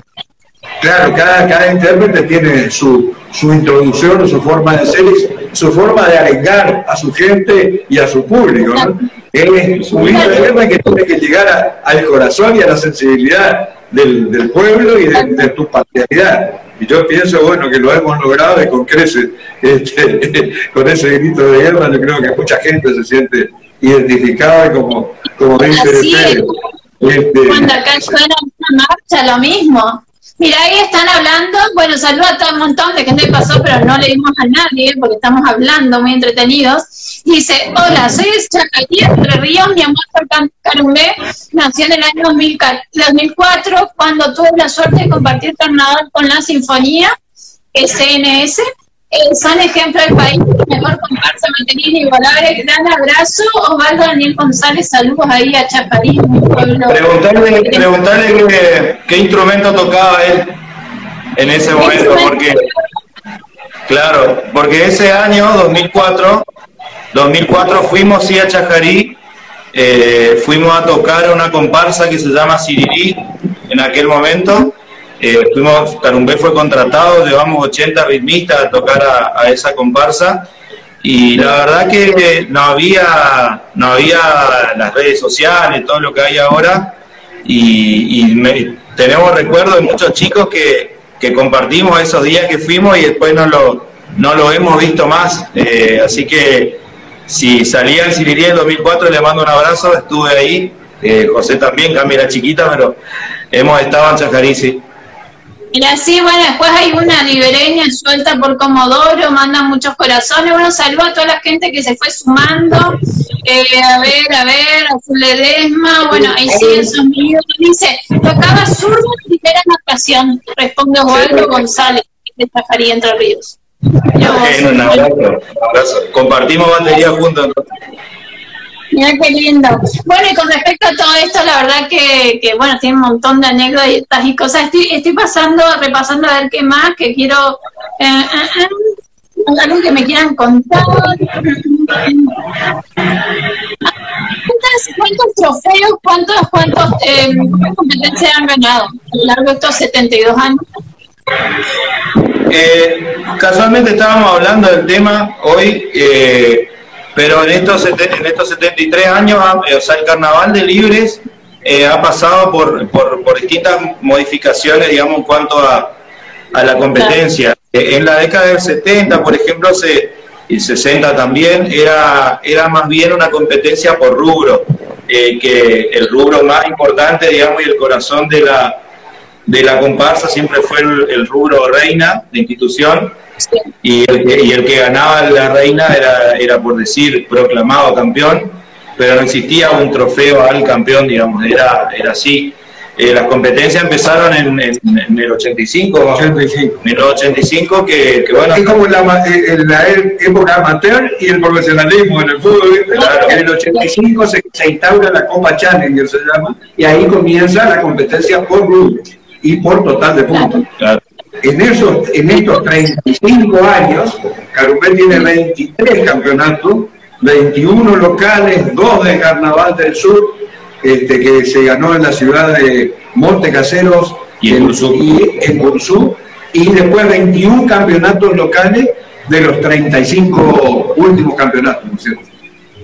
Claro, cada, cada intérprete tiene su, su introducción, su forma de ser, su forma de arengar a su gente y a su público. ¿no? Es un guerra que tiene que llegar al corazón y a la sensibilidad del, del pueblo y de, de, tu paternidad. Y yo pienso, bueno, que lo hemos logrado y con crece, este, con ese grito de guerra, yo creo que mucha gente se siente identificada como, como dice este, Cuando acá suena una marcha, lo mismo. Mira, ahí están hablando, bueno, saluda a todo un montón de gente que pasó, pero no leímos a nadie porque estamos hablando muy entretenidos. Dice, hola, soy Chacalí Entre Ríos, mi amor Carumbé nació en el año 2004 cuando tuve la suerte de compartir carnaval con la Sinfonía SNS eh, son ejemplo del país, mejor comparsa, y igualables. Gran abrazo, Osvaldo Daniel González, saludos ahí a Chaparín, pueblo. Preguntarle, preguntarle qué, instrumento tocaba él en ese momento, porque, claro, porque ese año, 2004, 2004 fuimos sí a Chajarí, eh, fuimos a tocar una comparsa que se llama Sirirí en aquel momento eh, fuimos, Carumbé fue contratado, llevamos 80 ritmistas a tocar a, esa comparsa. Y la verdad que no había, no había las redes sociales, todo lo que hay ahora. Y, tenemos recuerdos de muchos chicos que, compartimos esos días que fuimos y después no lo, no lo hemos visto más, eh, así que si salía en Siriría en 2004 le mando un abrazo, estuve ahí, eh, José también, cambia la chiquita, pero hemos estado en Chajarici. Mira, sí, bueno, después hay una libereña suelta por Comodoro, manda muchos corazones. Bueno, saludo a toda la gente que se fue sumando. Eh, a ver, a ver, Azul Ledesma, bueno, ahí siguen sus amigos. Dice, tocaba zurdo y era natación, responde Osvaldo González, de Tajarí Entre Ríos. un abrazo. Compartimos batería juntos. Mira qué lindo. Bueno, y con respecto a todo esto, la verdad que, que bueno, tiene un montón de anécdotas y cosas. Estoy, estoy pasando, repasando a ver qué más, que quiero... Eh, eh, eh, algo que me quieran contar. ¿Cuántos, trofeos, cuántos, cuántos eh, competencias han ganado a lo largo de estos 72 años? Eh, casualmente estábamos hablando del tema hoy. Eh, pero en estos, en estos 73 años, ah, o sea, el carnaval de libres eh, ha pasado por, por, distintas modificaciones, digamos, en cuanto a, a la competencia. Eh, en la década del 70, por ejemplo, se, y 60 también, era, era más bien una competencia por rubro, eh, que el rubro más importante, digamos, y el corazón de la, de la comparsa siempre fue el rubro reina de institución y el, que, y el que ganaba la reina era, era, por decir, proclamado campeón, pero no existía un trofeo al campeón, digamos, era, era así. eh, las competencias empezaron en, el 85, 85. En el 85, que, bueno. Es como la, la época amateur y el profesionalismo en el fútbol. En el 85 se, instaura la Copa Challenger, se llama, y ahí comienza la competencia por grupo y por total de puntos. En, esos, en estos 35 años, Carumbe tiene 23 campeonatos, 21 locales, 2 de Carnaval del Sur, este, que se ganó en la ciudad de Monte Caseros y en Cursú, y, después 21 campeonatos locales de los 35 últimos campeonatos.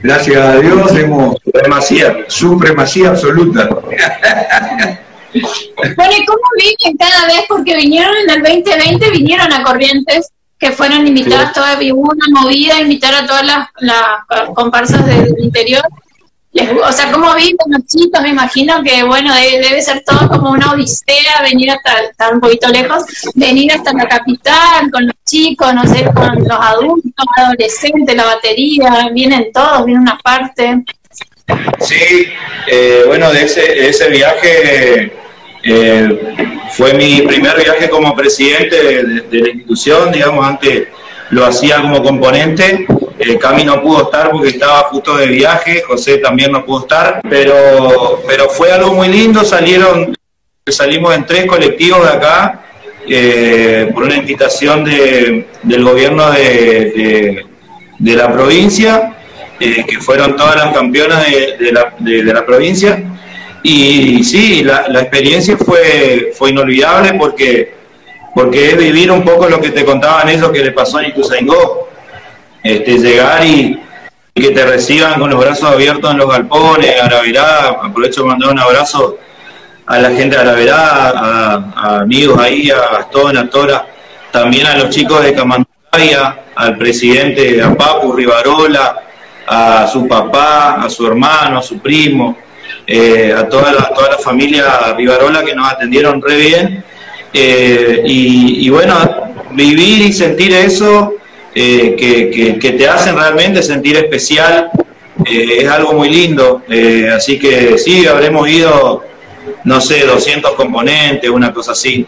Gracias a Dios hemos supremacía, supremacía absoluta. Bueno, ¿y cómo viven cada vez? Porque vinieron en el 2020, vinieron a Corrientes, que fueron invitadas, toda, hubo una movida, invitar a todas las, las comparsas del interior o sea, ¿cómo viven los chicos? Me imagino que, bueno, debe, ser todo como una odisea venir hasta, estar un poquito lejos, venir hasta la capital con los chicos, no sé, con los adultos, adolescentes, la batería, vienen todos, viene una parte. Sí, eh, bueno, de ese, ese viaje eh, fue mi primer viaje como presidente de, la institución, digamos, antes lo hacía como componente. Eh, Cami no pudo estar porque estaba justo de viaje, José también no pudo estar, pero, pero fue algo muy lindo, salieron, salimos en tres colectivos de acá, eh, por una invitación de, del gobierno de, de, la provincia, eh, que fueron todas las campeonas la, de, la, provincia, y sí, la, experiencia fue, fue inolvidable porque porque es vivir un poco lo que te contaban ellos que le pasó en Ituzaingó. Este, llegar y, que te reciban con los brazos abiertos en los galpones, a la verada, aprovecho de mandar un abrazo a la gente de verada, a, amigos ahí, a Gastón, a Tora, también a los chicos de Camantaya, al presidente, a Papu Rivarola, a su papá, a su hermano, a su primo, eh, a toda la, toda la familia Rivarola que nos atendieron re bien. Eh, y, y, bueno, vivir y sentir eso eh, que, que, te hacen realmente sentir especial. Eh, es algo muy lindo. Eh, así que sí, habremos ido, no sé, 200 componentes, una cosa así.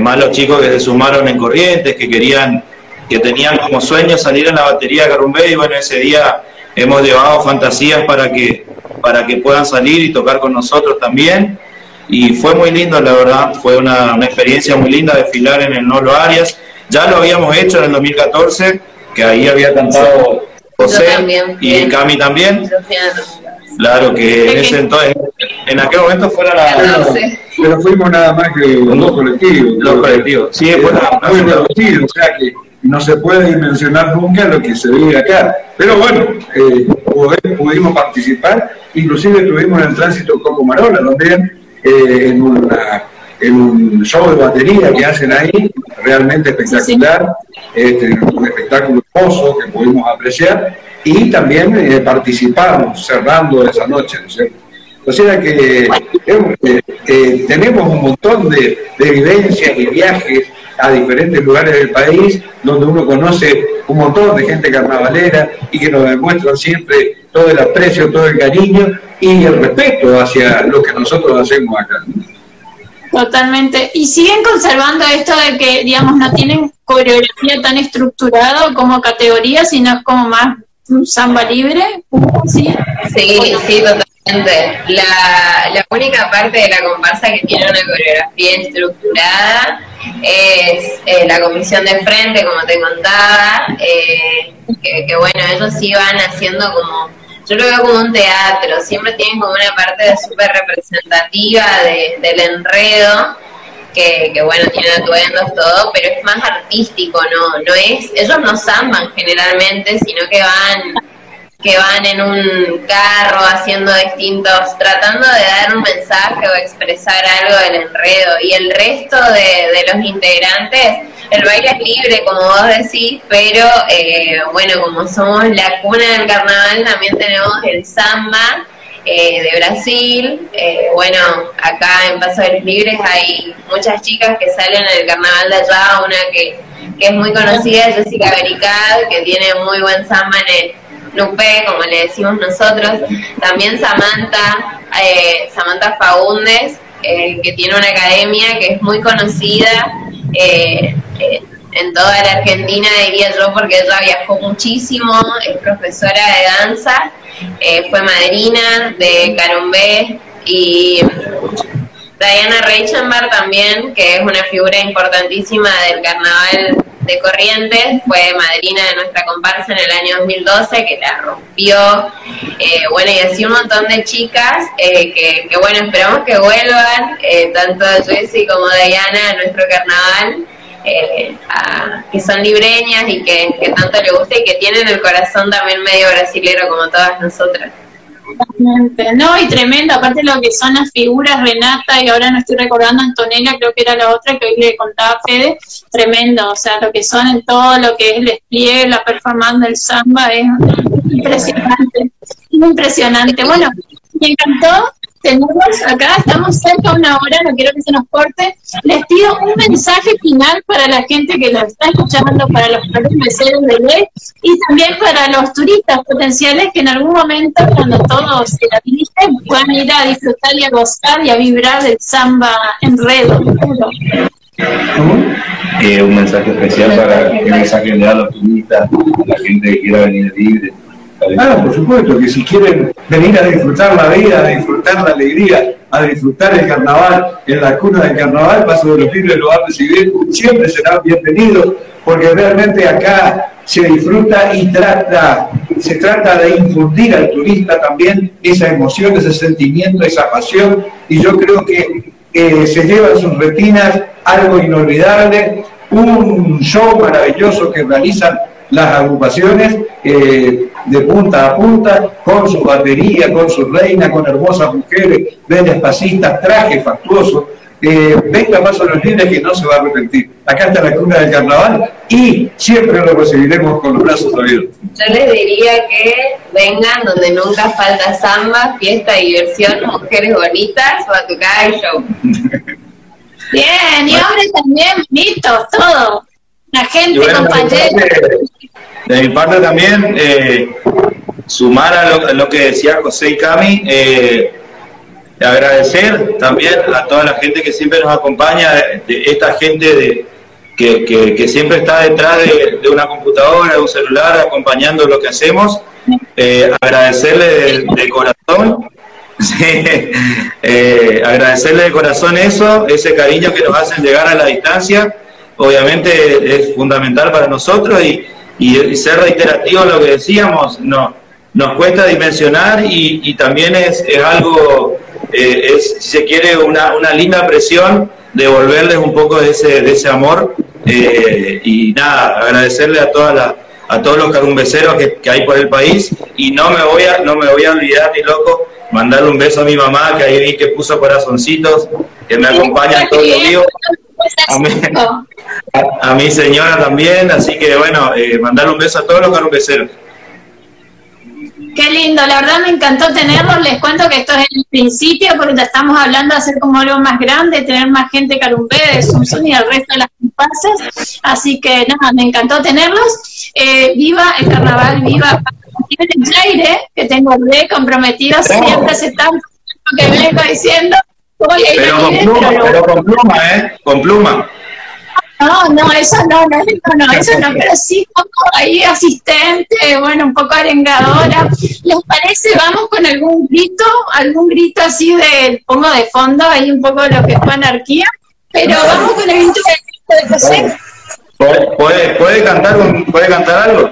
más los chicos que se sumaron en Corrientes, que querían, que tenían como sueño salir en la batería de Carumbé y bueno, ese día hemos llevado fantasías para que, para que puedan salir y tocar con nosotros también. Y fue muy lindo, la verdad, fue una, una experiencia muy linda desfilar en el Nolo Arias ya lo habíamos hecho en el 2014, que ahí había cantado José y Cami también. Claro que en ese entonces, en aquel momento fuera la... Pero fuimos nada más que dos colectivos. Dos colectivos, sí, fue o sea que no se puede dimensionar nunca lo que se vive acá. Pero bueno, eh, pudimos participar, inclusive estuvimos en el tránsito Coco Marola, donde eh, en una en un show de batería que hacen ahí, realmente espectacular, Este, un espectáculo hermoso que pudimos apreciar y también eh, participamos cerrando esa noche, ¿no es cierto? O sea que eh, eh, tenemos un montón de, de vivencias y viajes a diferentes lugares del país donde uno conoce un montón de gente carnavalera y que nos demuestran siempre todo el aprecio, todo el cariño y el respeto hacia lo que nosotros hacemos acá. Totalmente. ¿Y siguen conservando esto de que, digamos, no tienen coreografía tan estructurada como categoría, sino es como más samba libre? ¿Sí? Sí, sí, totalmente. La, la única parte de la comparsa que tiene una coreografía estructurada es eh, la comisión de frente, como te contaba, eh, que, que bueno, ellos van haciendo como yo lo veo como un teatro, siempre tienen como una parte súper representativa del enredo, que, bueno, tienen atuendos, todo, pero es más artístico, ¿no? no es Ellos no zamban generalmente, sino que van que van en un carro haciendo distintos, tratando de dar un mensaje o expresar algo del enredo. Y el resto de, de los integrantes el baile es libre, como vos decís, pero eh, bueno, como somos la cuna del carnaval, también tenemos el samba eh, de Brasil. Eh, bueno, acá en Paso de los Libres hay muchas chicas que salen en el carnaval de allá, una que, que es muy conocida, Jessica Bericad, que tiene muy buen samba en el Lupe, como le decimos nosotros. También Samantha, Samantha Fagundes, eh, que tiene una academia que es muy conocida eh, en toda la Argentina, diría yo, porque ella viajó muchísimo, es profesora de danza, fue madrina de Carumbé y Diana Reichenbach también, que es una figura importantísima del carnaval de Corrientes, fue madrina de nuestra comparsa en el año 2012, que la rompió, eh, bueno, y así un montón de chicas, eh, que, bueno, esperamos que vuelvan, eh, tanto Jessie como Diana, a nuestro carnaval, que son libreñas y que, que tanto le gusta y que tienen el corazón también medio brasilero como todas nosotras. No, y tremendo, aparte lo que son las figuras, Renata, y ahora no estoy recordando Antonella, creo que era la otra que hoy le contaba Fede, tremendo, o sea, lo que son en todo lo que es el despliegue, la performance del samba es impresionante, impresionante. Bueno, me encantó tenemos acá, estamos cerca de una hora, no quiero que se nos corte. Les pido un mensaje final para la gente que lo está escuchando, para los meseros de ley y también para los turistas potenciales que en algún momento, cuando todos se habiliten, puedan ir a disfrutar y a gozar y a vibrar del samba enredo. Eh, un mensaje especial para que mensaje le a los turistas, a la gente que quiera venir libre Por supuesto, que si quieren venir a disfrutar la vida, a disfrutar la alegría, a disfrutar el carnaval, en la cuna del carnaval, Paso de los Libres lo va a recibir, siempre serán bienvenidos, porque realmente acá se disfruta y trata, se trata de infundir al turista también esa emoción, ese sentimiento, esa pasión, y yo creo que se lleva en sus retinas algo inolvidable, un show maravilloso que realizan las agrupaciones eh, de punta a punta, con su batería, con su reina, con hermosas mujeres, bellas pasistas, trajes factuosos. Eh, venga más a los libres que no se va a arrepentir. Acá está la cuna del carnaval y siempre lo recibiremos con los brazos abiertos. Yo les diría que vengan donde nunca falta samba, fiesta, diversión, mujeres bonitas, batucada y show. Bien, y hombres también, listos, todo. La gente, compañeros. De mi parte también, eh, sumar a lo, que decía José y Cami, eh, agradecer también a toda la gente que siempre nos acompaña, esta gente de, que, siempre está detrás de, una computadora, de un celular, acompañando lo que hacemos. Eh, agradecerle de, corazón, agradecerle de corazón eso, ese cariño que nos hacen llegar a la distancia. Obviamente es fundamental para nosotros y, y, ser reiterativo lo que decíamos, no, nos cuesta dimensionar y, también es, algo, eh, es, si se quiere, una, una linda presión devolverles un poco de ese, de ese amor eh, y nada, agradecerle a todas las a todos los carumbeceros que, que, hay por el país y no me voy a no me voy a olvidar ni loco mandarle un beso a mi mamá que ahí vi que puso corazoncitos que me acompaña todo el día a, mi señora también, así que bueno, eh, mandarle un beso a todos los carumbeceros. Qué lindo, la verdad me encantó tenerlos. Les cuento que esto es el principio porque estamos hablando de hacer como algo más grande, tener más gente carumbé de Sunsun y el resto de las comparsas. Así que nada, me encantó tenerlos. Eh, viva el carnaval, viva el Jaire, que tengo re comprometido siempre hace tanto que vengo diciendo. Pero, con pluma, pero con pluma, ¿eh? Con pluma. No, no, eso no, no, no, eso no, pero sí como ahí asistente, bueno, un poco arengadora. ¿Les parece? Vamos con algún grito, algún grito así de, pongo de fondo ahí un poco lo que fue anarquía, pero vamos con el grito de José. ¿Puede, puede, cantar, ¿Puede cantar algo?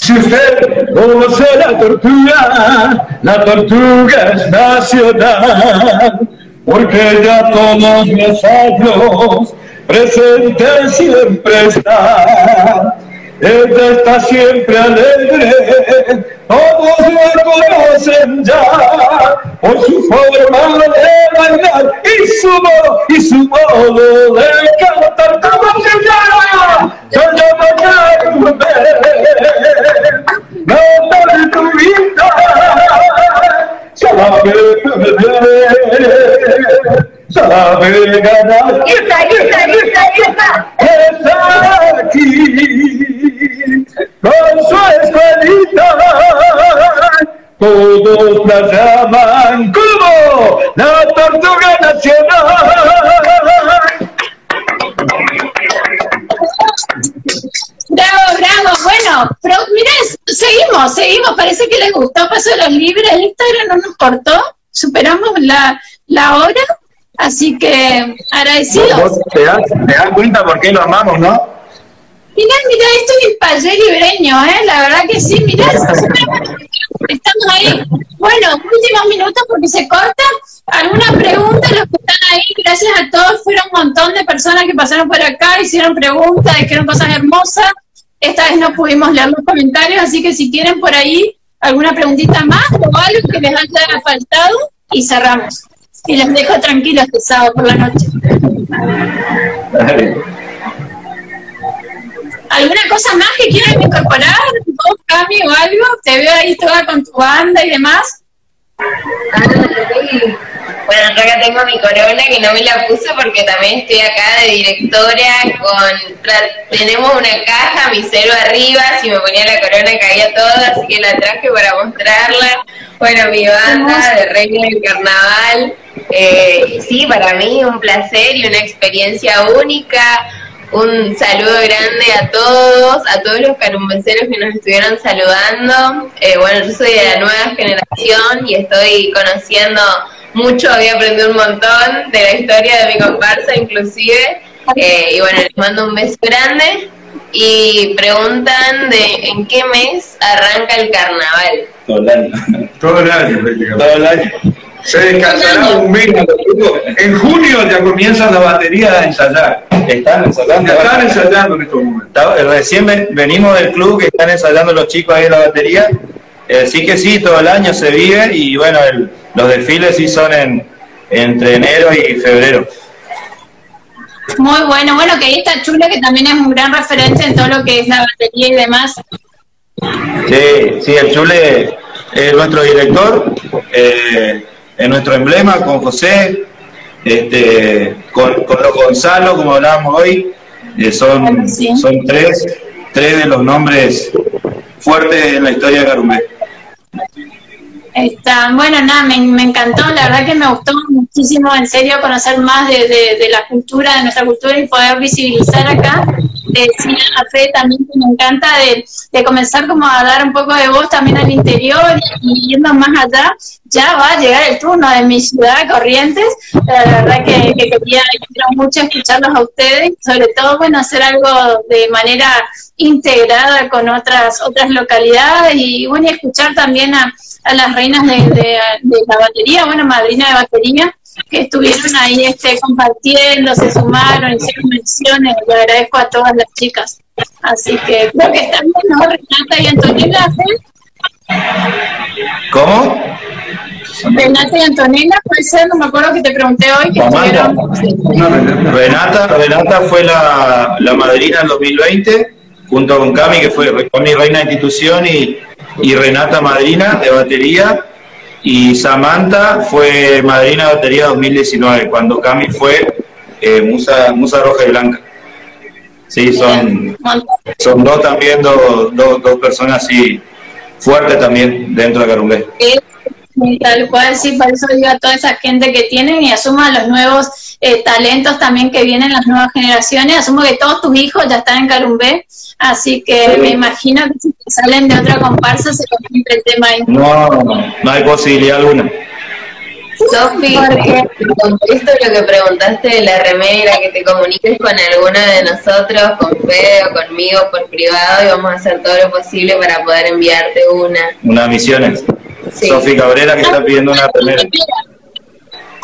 Si usted conoce la tortuga, la tortuga es nacional porque ya todos los años presente siempre está. Ella está siempre alegre, todos la conocen ya, por su forma de bailar y su voz y su modo de cantar. ¿Cómo se sabe ganar. Y está, y está, y está, y está. Está aquí con su escuelita. Todos la llaman como la tortuga nacional. Bravo, bravo. Bueno, pero miren, seguimos, seguimos. Parece que les gustó Paso de los Libres. El Instagram no nos cortó superamos la, la hora, así que agradecidos. te, das, te das cuenta por qué lo amamos, ¿no? Mirá, mirá, esto es el payé libreño, ¿eh? La verdad que sí, mirá, estamos ahí. Bueno, últimos minutos porque se corta. ¿Alguna pregunta? Los que están ahí, gracias a todos, fueron un montón de personas que pasaron por acá, hicieron preguntas, dijeron cosas hermosas. Esta vez no pudimos leer los comentarios, así que si quieren por ahí alguna preguntita más o algo que les haya faltado y cerramos. Y les dejo tranquilos este sábado por la noche. ¿Alguna cosa más que quieran incorporar? ¿Un cambio o algo? Te veo ahí toda con tu banda y demás. Ah, bueno, yo acá tengo mi corona que no me la puse porque también estoy acá de directora con... Tenemos una caja, mi cero arriba, si me ponía la corona caía todo, así que la traje para mostrarla. Bueno, mi banda de Reina del Carnaval. Eh, sí, para mí un placer y una experiencia única un saludo grande a todos, a todos los carumbenseros que nos estuvieron saludando. Eh, bueno, yo soy de la nueva generación y estoy conociendo mucho, había aprendido un montón de la historia de mi comparsa inclusive. Eh, y bueno, les mando un beso grande y preguntan de en qué mes arranca el carnaval. Todo el año. Todo el año, Todo el año. Se descansará un mes. En junio ya comienza la batería a ensayar. Están ensayando. Ya están ensayando en estos momentos. Eh, recién venimos del club que están ensayando los chicos ahí en la batería. Eh, sí que sí, todo el año se vive y bueno, los desfiles sí son en, entre enero y febrero. Muy bueno, bueno, que ahí está Chula, que también es un gran referente en todo lo que es la batería y demás. Sí, sí, el Chule es nuestro director, eh, es nuestro emblema con José, este, con, con los Gonzalo, como hablábamos hoy, eh, son, son tres, tres de los nombres fuertes en la historia de Garumbé. Está, bueno, nada, me, me, encantó, la verdad que me gustó muchísimo, en serio, conocer más de, de, la cultura, de nuestra cultura y poder visibilizar acá. Eh, sí, a fe también me encanta de, de, comenzar como a dar un poco de voz también al interior y, yendo más allá. Ya va a llegar el turno de mi ciudad, Corrientes. La verdad que, que quería, quiero mucho escucharlos a ustedes, sobre todo, bueno, hacer algo de manera integrada con otras otras localidades y bueno, y escuchar también a a las reinas de, de, la batería, bueno, madrina de batería, que estuvieron ahí este, compartiendo, se sumaron, hicieron menciones, le agradezco a todas las chicas. Así que creo que están bien, ¿no? Renata y Antonella. ¿Cómo? Renata y Antonella, puede ser, no me acuerdo que te pregunté hoy, que estuvieron... Renata, Renata fue la, la madrina en 2020, junto con Cami, que fue mi reina de institución, y y Renata Madrina de batería y Samantha fue madrina de batería 2019 cuando Cami fue eh, Musa, Musa Roja y Blanca. Sí, son, son dos también, dos, dos, dos personas así fuertes también dentro de Carumbé. Tal cual, sí, por eso digo a toda esa gente que tienen y asuma los nuevos eh, talentos también que vienen las nuevas generaciones. Asumo que todos tus hijos ya están en Carumbé, así que me imagino que si salen de otra comparsa se complica el tema ahí. No, no hay posibilidad alguna. Sofi, esto es lo que preguntaste de la remera, que te comuniques con alguno de nosotros, con Fede o conmigo por privado y vamos a hacer todo lo posible para poder enviarte una. Una misiones. Sofi Cabrera que está pidiendo una remera.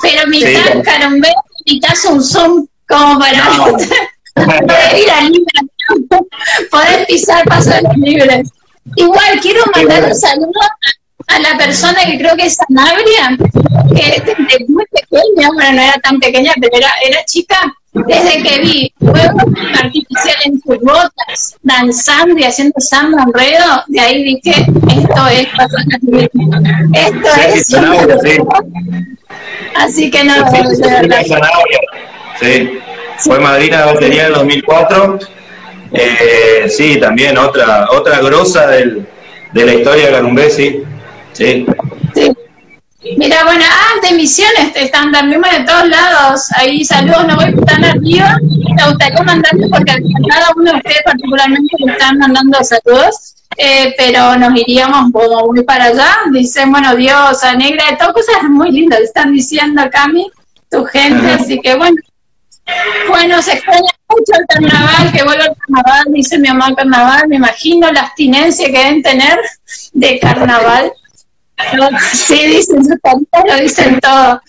Pero mitad sí. Mitad un zoom como para poder ir a libre, poder pisar pasos libres. Igual quiero mandar un saludo a la persona que creo que es Sanabria, que desde muy pequeña, bueno, no era tan pequeña, pero era, era chica, desde que vi fuegos artificial en sus botas, danzando y haciendo samba enredo, de ahí dije, esto es Esto es. sí. Así que no, sí, fue madrina de batería en 2004. Eh, sí, también otra otra grosa del, de la historia de Garumbé, sí. Sí. Mira, bueno, ah, de misiones están también de todos lados. Ahí saludos, no voy tan arriba. Me gustaría mandarles porque cada uno de ustedes particularmente me están mandando saludos. eh, pero nos iríamos como muy para allá. Dicen, bueno, Diosa Negra, de todo cosas muy lindas, están diciendo, Cami, tu gente, así que bueno. Bueno, se extraña mucho el carnaval, que vuelva el carnaval, dice mi mamá carnaval, me imagino la abstinencia que deben tener de carnaval. Sí, dicen su lo dicen todo.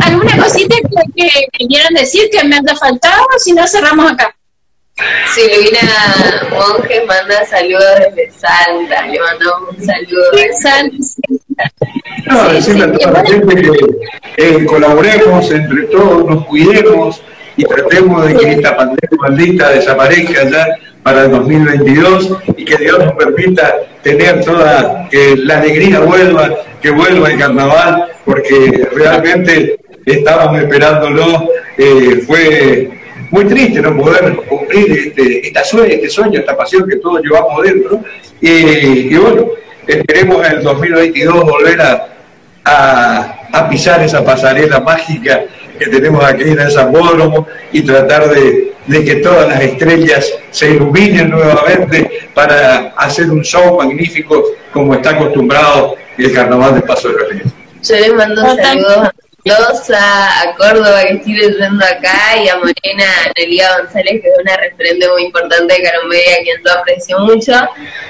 ¿Alguna cosita que, que, quieran decir que me haya faltado? Si no, cerramos acá. Silvina Monjes manda saludos desde Salta, le mandamos un saludo de Salta. No, decirle a toda la gente que eh, colaboremos entre todos, nos cuidemos y tratemos de que esta pandemia maldita desaparezca ya para el 2022 y que Dios nos permita tener toda, que la alegría vuelva, que vuelva el carnaval, porque realmente estábamos esperándolo, eh, fue muy triste no poder cumplir este, esta sueño, este sueño, esta pasión que todos llevamos dentro. Y, bueno, esperemos en el 2022 volver a, a, pisar esa pasarela mágica que tenemos aquí en el Zambódromo y tratar de, de, que todas las estrellas se iluminen nuevamente para hacer un show magnífico como está acostumbrado el Carnaval de Paso de Realidad. Yo les mando saludos a Córdoba que estoy leyendo acá y a Morena Nelia González que es una referente muy importante de Caromedia a quien yo aprecio mucho.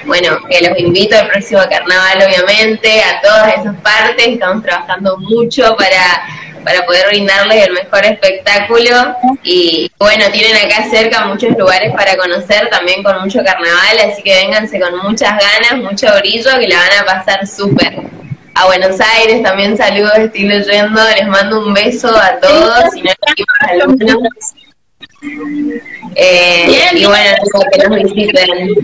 Bueno, que los invito al próximo carnaval obviamente, a todas esas partes, estamos trabajando mucho para para poder brindarles el mejor espectáculo y bueno, tienen acá cerca muchos lugares para conocer también con mucho carnaval, así que vénganse con muchas ganas, mucho brillo que la van a pasar súper a Buenos Aires también saludos, estoy leyendo, les mando un beso a todos y no algunos. Eh, y bueno, que nos visiten.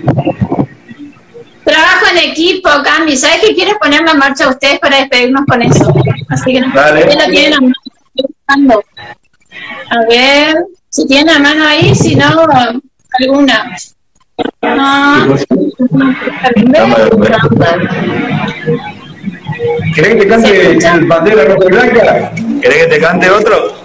Trabajo en equipo, Candy. ¿Sabes qué quieres ponerme en marcha a ustedes para despedirnos con eso? Así que no, lo tienen a mano. A ver, si tienen a mano ahí, si no, alguna. No. ¿Querés que te cante el bandera roja y blanca? ¿Querés que te cante otro?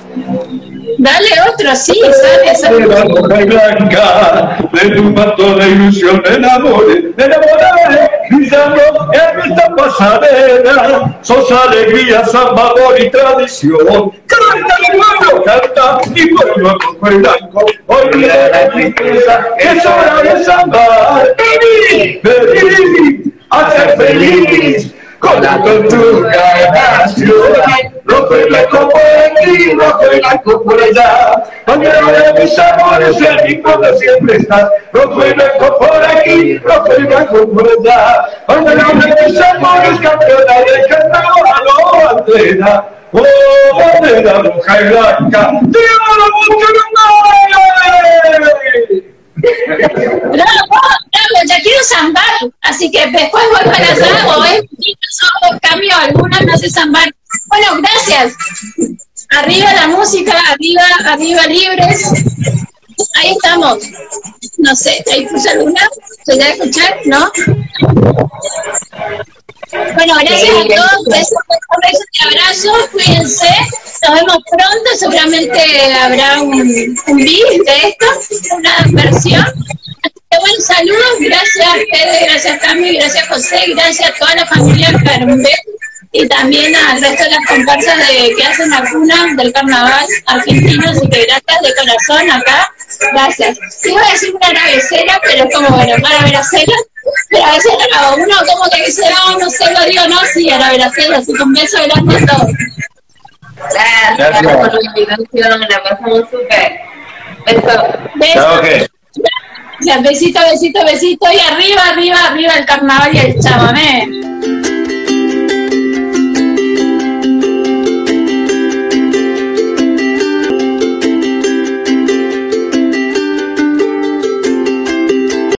Dale otro, sí, sale, sale. La roja y blanca, de tu manto de ilusión, enamore, enamoré, brillando en esta pasarela, sos alegría, samba, amor y tradición. Canta mi pueblo, canta mi pueblo y blanco, hoy la tristeza, es hora de sambar. Vení, vení, a ser feliz con la tortuga nación. Rojo y blanco por aquí, rojo y blanco por allá. Mañana de mis amores, el mismo de siempre estás. Rojo y blanco por aquí, rojo y blanco por allá. Mañana de mis amores, campeona de carnaval, oh, bandera. Oh, bandera roja y blanca. ¡Te amo mucho, Bravo, bravo, ya quiero zambar, así que después voy para allá o es o cambio alguna, no sé zambar. Bueno, gracias. Arriba la música, arriba, arriba libres. Ahí estamos. No sé, ahí puse alguna. ¿Se debe escuchar? ¿No? Bueno, gracias a todos, besos, besos y abrazos, cuídense, nos vemos pronto, seguramente habrá un, un beat de esto, una versión. bueno, saludos, gracias Pedro, gracias Cami, gracias José, gracias a toda la familia Carmen y también al resto de las comparsas de, que hacen la cuna del carnaval argentino, así que gracias de corazón acá, gracias. Iba a decir una navecera, pero es como, bueno, para ver a cera, pero a veces no, uno como que dice, no, no sé, lo digo, no, sí, a la veracera, así que un beso grande a todos. Gracias, gracias por la invitación, la pasamos súper. Beso. Beso. Besito, besito, besito, y arriba, arriba, arriba el carnaval y el chamamé.